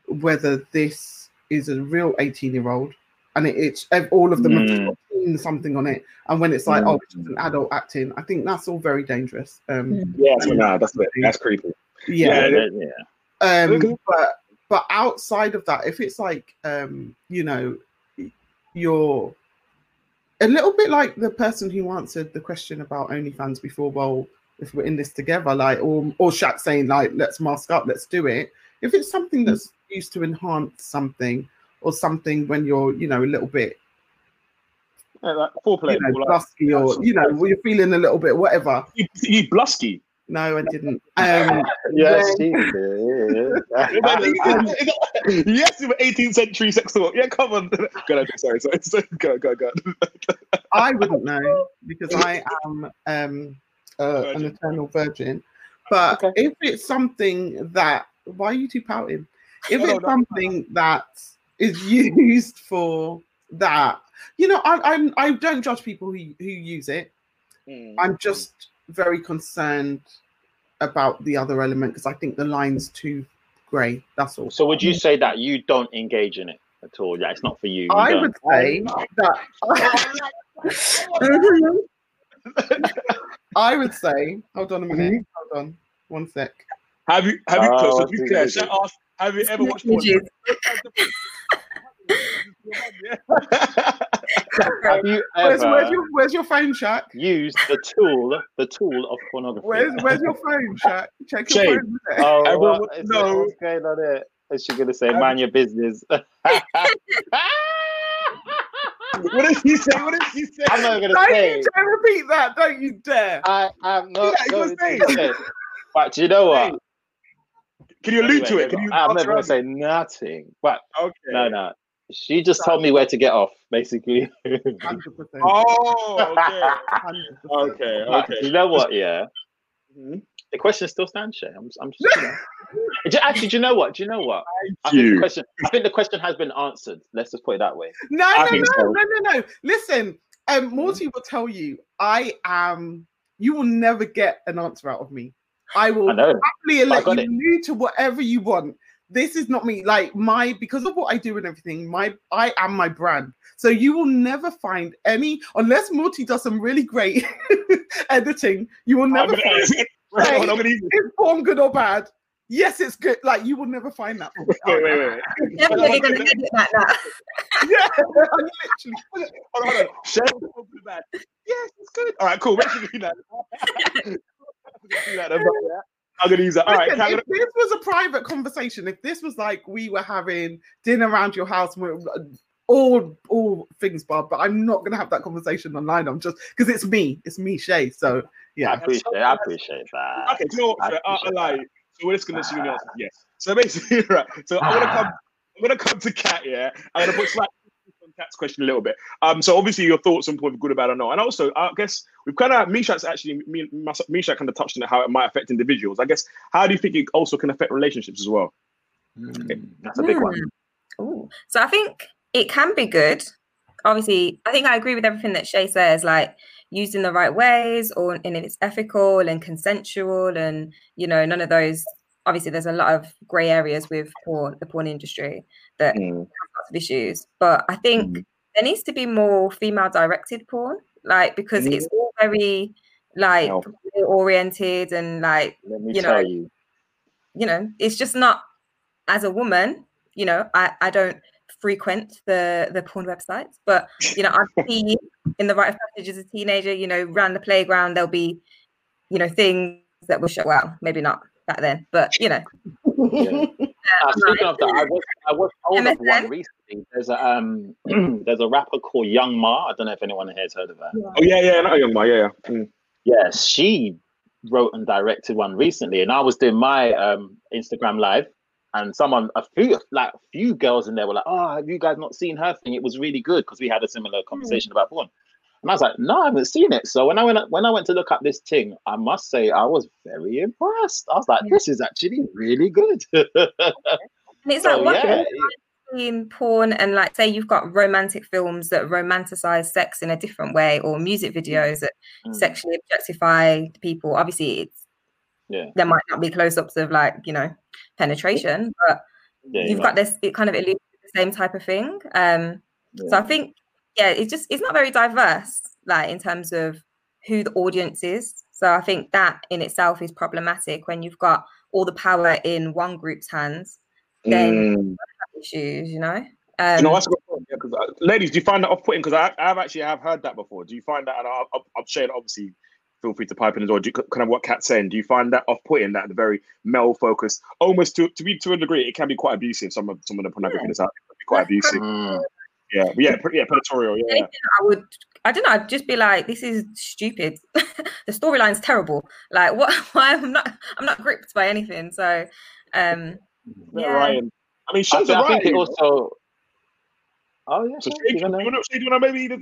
whether this is a real 18 year old and it, it's all of them have Mm. something on it, and when it's like, Mm. oh, it's just an adult acting, I think that's all very dangerous. Um, Yeah, that's nah, that's that's creepy. yeah, Yeah, yeah. um, but but outside of that, if it's like um, you know, you're a little bit like the person who answered the question about OnlyFans before. Well, if we're in this together, like or or Shaq saying like, let's mask up, let's do it. If it's something that's used to enhance something or something when you're you know a little bit Yeah, like foreplay. you know like, blusky or you know you're feeling a little bit whatever. you, you blusky. No, I didn't. Um, *laughs* Yeah, when- she did. Yes, you were 18th century sex talk. Yeah, come on. go on, sorry, sorry, sorry. Go, go, go. I wouldn't know because I am um, uh, an eternal virgin. But Okay. if it's something that, why are you two pouting? If No, no, it's no. something that is *laughs* used for that, you know, I, I'm I don't judge people who who use it. Mm. I'm just very concerned about the other element because I think the line's too grey. That's all. So would you say that you don't engage in it at all? Yeah, it's not for you. you I don't. would say that *laughs* I would say, hold on a minute, mm-hmm. hold on, one sec. Have you have you Oh, so to be clear, ask, have you ever watched porn? *laughs* Images. Have you Where's, ever where's your where's your phone, Shaq? used the tool, the tool of pornography? Where's where's your phone, *laughs* Shaq? Check your Shane. phone. with. Oh, Everyone what wants is to it? know- What's going on there? Is she gonna say, Have- "Man your business"? *laughs* what did he say? What did he say? I'm not gonna Don't say. you dare repeat that! Don't you dare! I am not Yeah, he was going to saying. say. But you know what? Can you allude to it? Can you? I'm answer never gonna say nothing. But Okay. no, no. She just told me where to get off, basically. Hundred percent. Oh, okay. Hundred percent. Okay. But Okay. you know what? Yeah, Mhm. the question still stands, Shay. I'm, I'm just. You know. *laughs* Actually, do you know what? Do you know what? I Thank think the question. I think the question has been answered. Let's just put it that way. No, I no, no, so. no, no, no. Listen, um, Morty will tell you, I am. You will never get an answer out of me. I will happily let got you it. allude to whatever you want. This is not me. Like my because of what I do and everything. My I am my brand. So you will never find any unless Morty does some really great *laughs* editing. You will never gonna, find Wait, hold *laughs* I'm gonna use it. is porn good or bad. Yes, it's good. Like you will never find that. Wait, wait, wait. wait. Definitely gonna edit that now. *laughs* yeah, literally. Hold on, hold on. Share the talk bad. Yes, it's good. All right, cool. We're actually doing that. We're gonna do that. I'm gonna use it. All right, Listen, Kat, if this was a private conversation, if this was like we were having dinner around your house, we're- all all things, Bob, but I'm not gonna have that conversation online. I'm just because it's me, it's me, Shay. So yeah, I yeah, appreciate. I appreciate that. Okay, do you know what? I sir? I, I appreciate lie. So we're just gonna assume the answer yes. So basically, *laughs* right. So I'm gonna come. Ah. I'm gonna come to Cat. Yeah, I'm gonna put slight on Kat's question a little bit. Um, so obviously your thoughts on point good, bad, or not, and also I guess we've kind of Mishak's actually me, Misha kind of touched on it, how it might affect individuals. I guess how do you think it also can affect relationships as well? Mm, That's a big one. Hmm. Ooh. So I think it can be good. Obviously, I think I agree with everything that Shay says, like used in the right ways or and if it's ethical and consensual and you know, none of those obviously there's a lot of grey areas with porn, the porn industry that Mm. have lots of issues. But I think Mm. there needs to be more female directed porn, like because Mm. it's all very like No. oriented and like you know, you. you know, it's just not as a woman, you know, I, I don't frequent the the porn websites, but you know, I *laughs* see in the right of passage as a teenager, you know, around the playground there'll be, you know, things that will show well, maybe not back then, but you know. *laughs* Yeah. Uh, speaking of that, I was I was told of one recently. There's a um *clears throat* there's a rapper called Young M.A. I don't know if anyone here has heard of her. Oh yeah, yeah, not young man. Yeah, yeah. Mm. Yes, she wrote and directed one recently, and I was doing my um Instagram live, and someone, a few like a few girls in there were like, "Oh, have you guys not seen her thing? It was really good because we had a similar conversation about porn." And I was like, "No, I haven't seen it." So when I went when I went to look up this thing, I must say I was very impressed. I was like, Yeah. "This is actually really good." And it's *laughs* So, like what yeah, in porn and like say you've got romantic films that romanticize sex in a different way or music videos that Mm. sexually objectify people obviously it's Yeah. there might not be close-ups of like you know penetration but Yeah, you've you're got this it kind of alludes to the same type of thing um so i think yeah it's just it's not very diverse like in terms of who the audience is so i think that in itself is problematic when you've got all the power in one group's hands then Mm. issues you know you know, um that's a good point. Yeah, 'cause, uh, ladies, do you find that off-putting? Because I, I've actually have heard that before. Do you find that? And I'll, I'll, I'll share it. Obviously, feel free to pipe in as well. Do you, kind of what Kat's saying. Do you find that off-putting? That the very male-focused, almost to to be to a degree, it can be quite abusive. Some of some of the pornography Yeah. that's out there can be quite abusive. Mm. Yeah, but yeah, pre- yeah, predatorial. Yeah, I would I don't know, I'd just be like, this is stupid. *laughs* the storyline's terrible. Like what *laughs* why I'm not I'm not gripped by anything. So um yeah. Yeah. Ryan. I mean, I, shows think, I think it also. Oh yeah, So, sure, Shade, do you know. want to, do you want to maybe, do you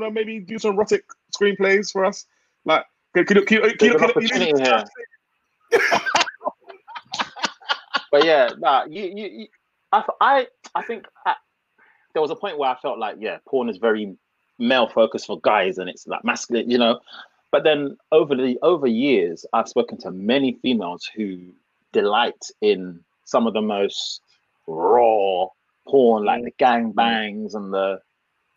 want to maybe do some erotic screenplays for us? Like, can, can, you- can, you- can, you- There's an can, you- here. *laughs* but yeah, nah, you, you, you I, I, I think I, there was a point where I felt like, yeah, porn is very male focused for guys, and it's like masculine, you know. but then over the over years, I've spoken to many females who delight in some of the most raw porn, like the gang bangs and the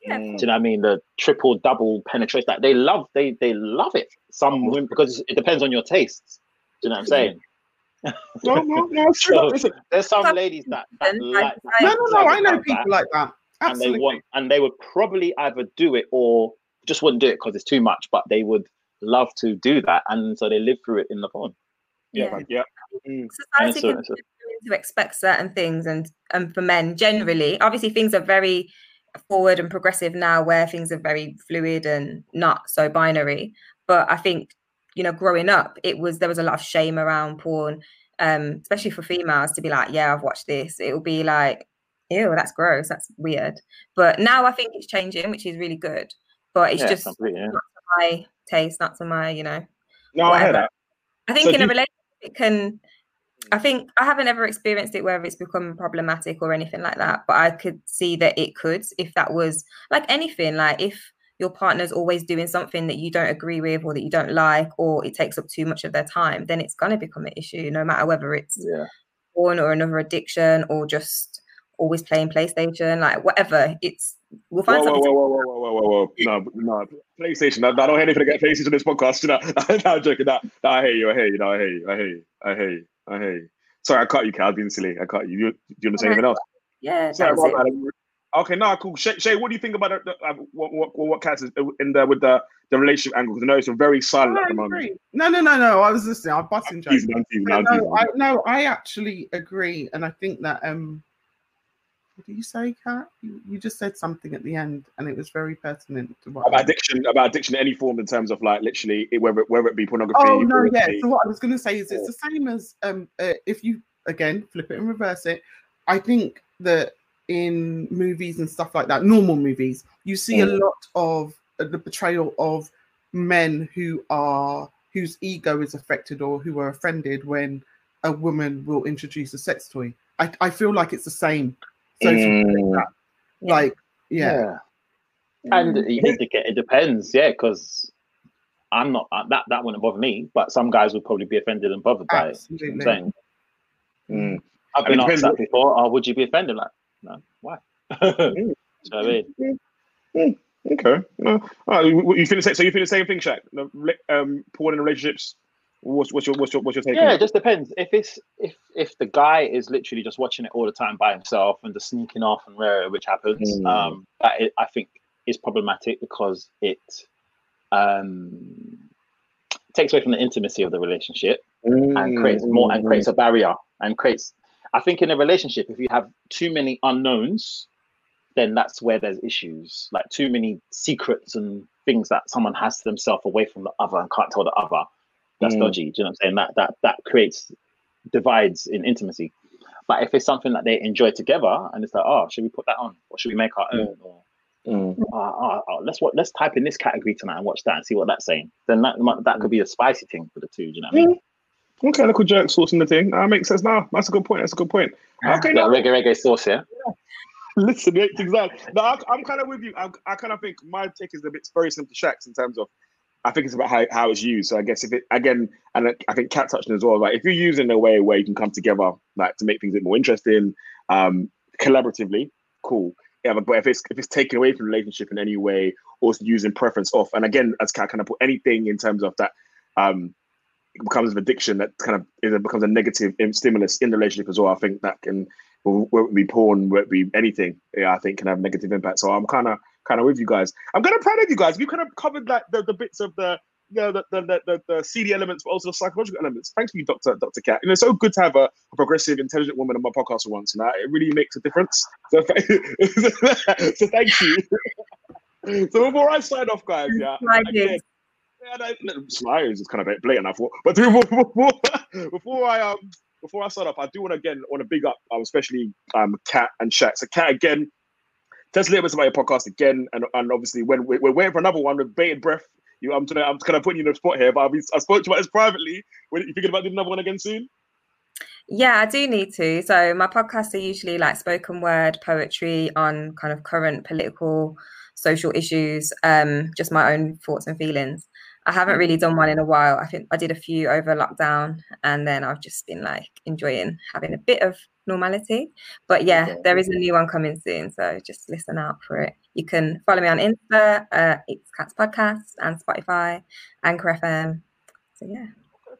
Yeah, mm, do you know what I mean? The triple double penetration. Like they love they they love it. Some women because it depends on your tastes. Do you know what I'm saying? No, no, no, *laughs* true. So, Listen, there's some ladies that, that And like I- No, no, no. I know people that, like that. *laughs* and they want and they would probably either do it or just wouldn't do it because it's too much, but they would love to do that, and so they live through it in the porn. yeah, Yeah. yeah. Mm. society so- can so- to expect certain things and and for men generally obviously things are very forward and progressive now where things are very fluid and not so binary but i think you know growing up it was there was a lot of shame around porn um especially for females to be like yeah i've watched this it will be like ew that's gross that's weird but now i think it's changing which is really good but it's yeah, just yeah. not to my taste not to my you know No, I hear that. I think So in a relationship it can I mm. think I haven't ever experienced it where it's become problematic or anything like that, but I could see that it could if that was like anything, like if your partner's always doing something that you don't agree with or that you don't like or it takes up too much of their time, then it's gonna become an issue, no matter whether it's Yeah. porn or another addiction or just always playing PlayStation, like whatever. It's we'll find whoa, something whoa, whoa, whoa, whoa, whoa, whoa, whoa. No, no. PlayStation. I, I don't hear anything to get PlayStation on this podcast. You know, no, I'm joking. No, no, I hear you. I hear you. No, I hear you. I hear you. I hear you. I hear you. Sorry, I cut you, Cal. I was being silly. I cut you. You, do you want to say Alright. anything else? yeah, Sorry, that's my it. bad. Okay, no, cool. Shay, Shay, what do you think about the, the, uh, what what what Kat is in there with the the relationship angle? Because I know it's very silent No, at the moment. agree. no, no, no, no. I was listening. I'm busting jokes. Teasing, I'm teasing, No, no. I no, I actually agree, and I think that um, what did you say, Kat? You, you just said something at the end, and it was very pertinent to what. About addiction, about addiction, in any form in terms of like literally it- whether whether it be pornography. Oh no, yeah. be- So what I was going to say is it's the same as um, uh, if you again flip it and reverse it. I think that in movies and stuff like that, normal movies, you see a Mm. lot of uh, the portrayal of men who are whose ego is affected or who are offended when a woman will introduce a sex toy. I, I feel like it's the same. So if you flip Mm. that, Yeah. like yeah, And Mm. it, it, it depends, yeah, because I'm not uh, that that wouldn't bother me, but some guys would probably be offended and bothered by it. absolutely. I'm saying Mm. I've And been it asked that before. Oh, would you be offended? Like, no, why? *laughs* Do you know what I mean? Okay. No. Oh, you, you feel the same, so you feel the same thing, Shaq? The rela- Um, porn in relationships. What's, what's your what's your what's your take? Yeah, it? just depends. If it's if if the guy is literally just watching it all the time by himself and just sneaking off and where which happens, Mm. um, that i I think is problematic because it um takes away from the intimacy of the relationship and creates more and creates a barrier and creates i think in a relationship if you have too many unknowns then that's where there's issues like too many secrets and things that someone has to themselves away from the other and can't tell the other that's Mm. dodgy do you know what i'm saying that that that creates divides in intimacy but if it's something that they enjoy together and it's like oh should we put that on or should we make our own or Mm. uh, uh, uh, let's what let's type in this category tonight and watch that and see what that's saying then that that could be a spicy thing for the two do you know what I mean? Okay, little jerk sauce in the thing. That makes sense now. That's a good point. That's a good point. Okay, Yeah, no, reggae reggae sauce, yeah. *laughs* listen, exactly. No, I, I'm kind of with you. I, I kind of think my take is a bit very similar to Shaq's in terms of I think it's about how, how it's used. So I guess if it again, and I- think Kat touched on as well. Like if you're using a way where you can come together, like to make things a bit more interesting, um, collaboratively, cool. Yeah, but, but if it's if it's taken away from relationship in any way, or using preference off, and again, as Kat kind of put anything in terms of that, um, it becomes an addiction that kind of it becomes a negative stimulus in the relationship as well. I think that can whether it be porn, whether it be anything, yeah, I think can have negative impact. So I'm kind of kind of with you guys. I'm kind of proud of you guys. We kind of covered like the, the bits of the you know the the, the, the, CD elements, but also the psychological elements. Thank you, Doctor Doctor Cat. You know, it's so good to have a, a progressive, intelligent woman on my podcast for once. You know, it really makes a difference. So, *laughs* so thank you. so before I sign off, guys, yeah, again, yeah, no, is kind of blatant, I thought. But *laughs* before, before, before I um before I start up, I do want to again want to big up, um, especially um Cat and Shaq. So Cat again, tell us a little bit about your podcast again, and and obviously when we're, we're waiting for another one with bated breath. You, I'm gonna, I'm kind of putting you in the spot here, but I'll be, I spoke to you about this privately. When you thinking about doing another one again soon? Yeah, I do need to. So my podcasts are usually like spoken word poetry on kind of current political, social issues, um, just my own thoughts and feelings. I haven't really done one in a while. I think I did a few over lockdown, and then I've just been like enjoying having a bit of normality. But yeah, there is a new one coming soon, so just listen out for it. You can follow me on Insta, uh, it's Cats Podcast, and Spotify, Anchor FM. So yeah.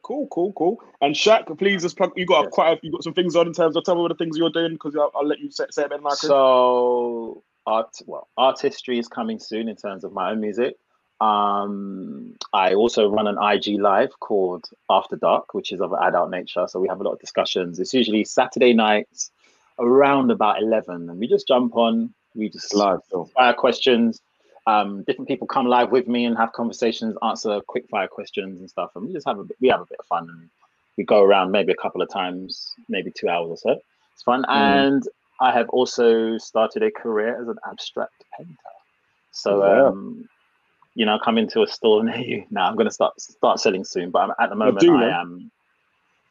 Cool, cool, cool. And Shaq, please just plug. You got Yes. quite. A, you got some things on in terms of tell me what the things you're doing because I'll, I'll let you say, say it better than I could. So art well, artistry is coming soon in terms of my own music. Um, I also run an IG live called After Dark, which is of an adult nature. So we have a lot of discussions. It's usually Saturday nights around about eleven, and we just jump on. We just Live, so. fire questions. Um, different people come live with me and have conversations, answer quick fire questions and stuff, and we just have a bit, we have a bit of fun. And we go around maybe a couple of times, maybe two hours or so. It's fun, and I have also started a career as an abstract painter. So, Yeah. um, you know, come into a store near *laughs* you. Now I'm going to start start selling soon, but I'm, at the moment do, I am.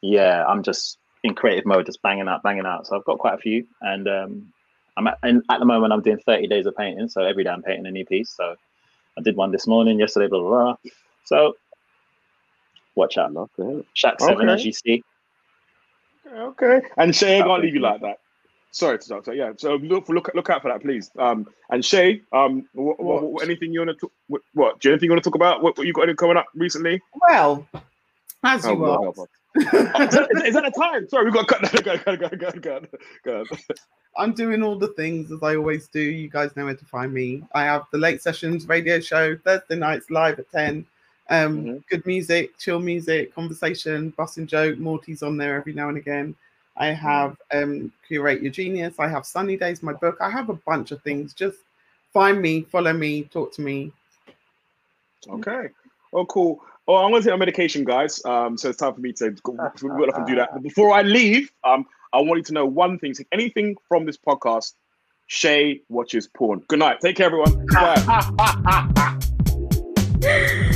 Yeah, I'm just in creative mode, just banging out, banging out. So I've got quite a few, and um, I'm at, and at the moment I'm doing 30 days of painting. So every day I'm painting a new piece. So I did one this morning, yesterday, blah blah. blah. So watch out. Shaq Seven, Okay. as you see. Okay. And Shay gonna Okay. leave you like that. Sorry to talk. So yeah. So look look look out for that, please. Um. And Shay, um, what, what, what, anything you want to talk? What, what? Do you anything you want to talk about? What, what you got any coming up recently? Well, as you Oh, are. Lord, *laughs* oh, is, that, is, that the time? Sorry, we got to cut that. *laughs* Go, go, go, go, go, go. I'm doing all the things as I always do. You guys know where to find me. I have the late sessions radio show Thursday nights live at 10. Um, Mhm. Good music, chill music, conversation, bus and joke. Morty's on there every now and again. I have um, Curate Your Genius. I have Sunny Days, my book. I have a bunch of things. Just find me, follow me, talk to me. Okay. Oh, cool. Oh, I'm going to take my medication, guys. Um, so it's time for me to go go off and do that. But before I leave, um, I want you to know one thing. So anything from this podcast, Shay watches porn. Good night. Take care, everyone. Bye. *laughs*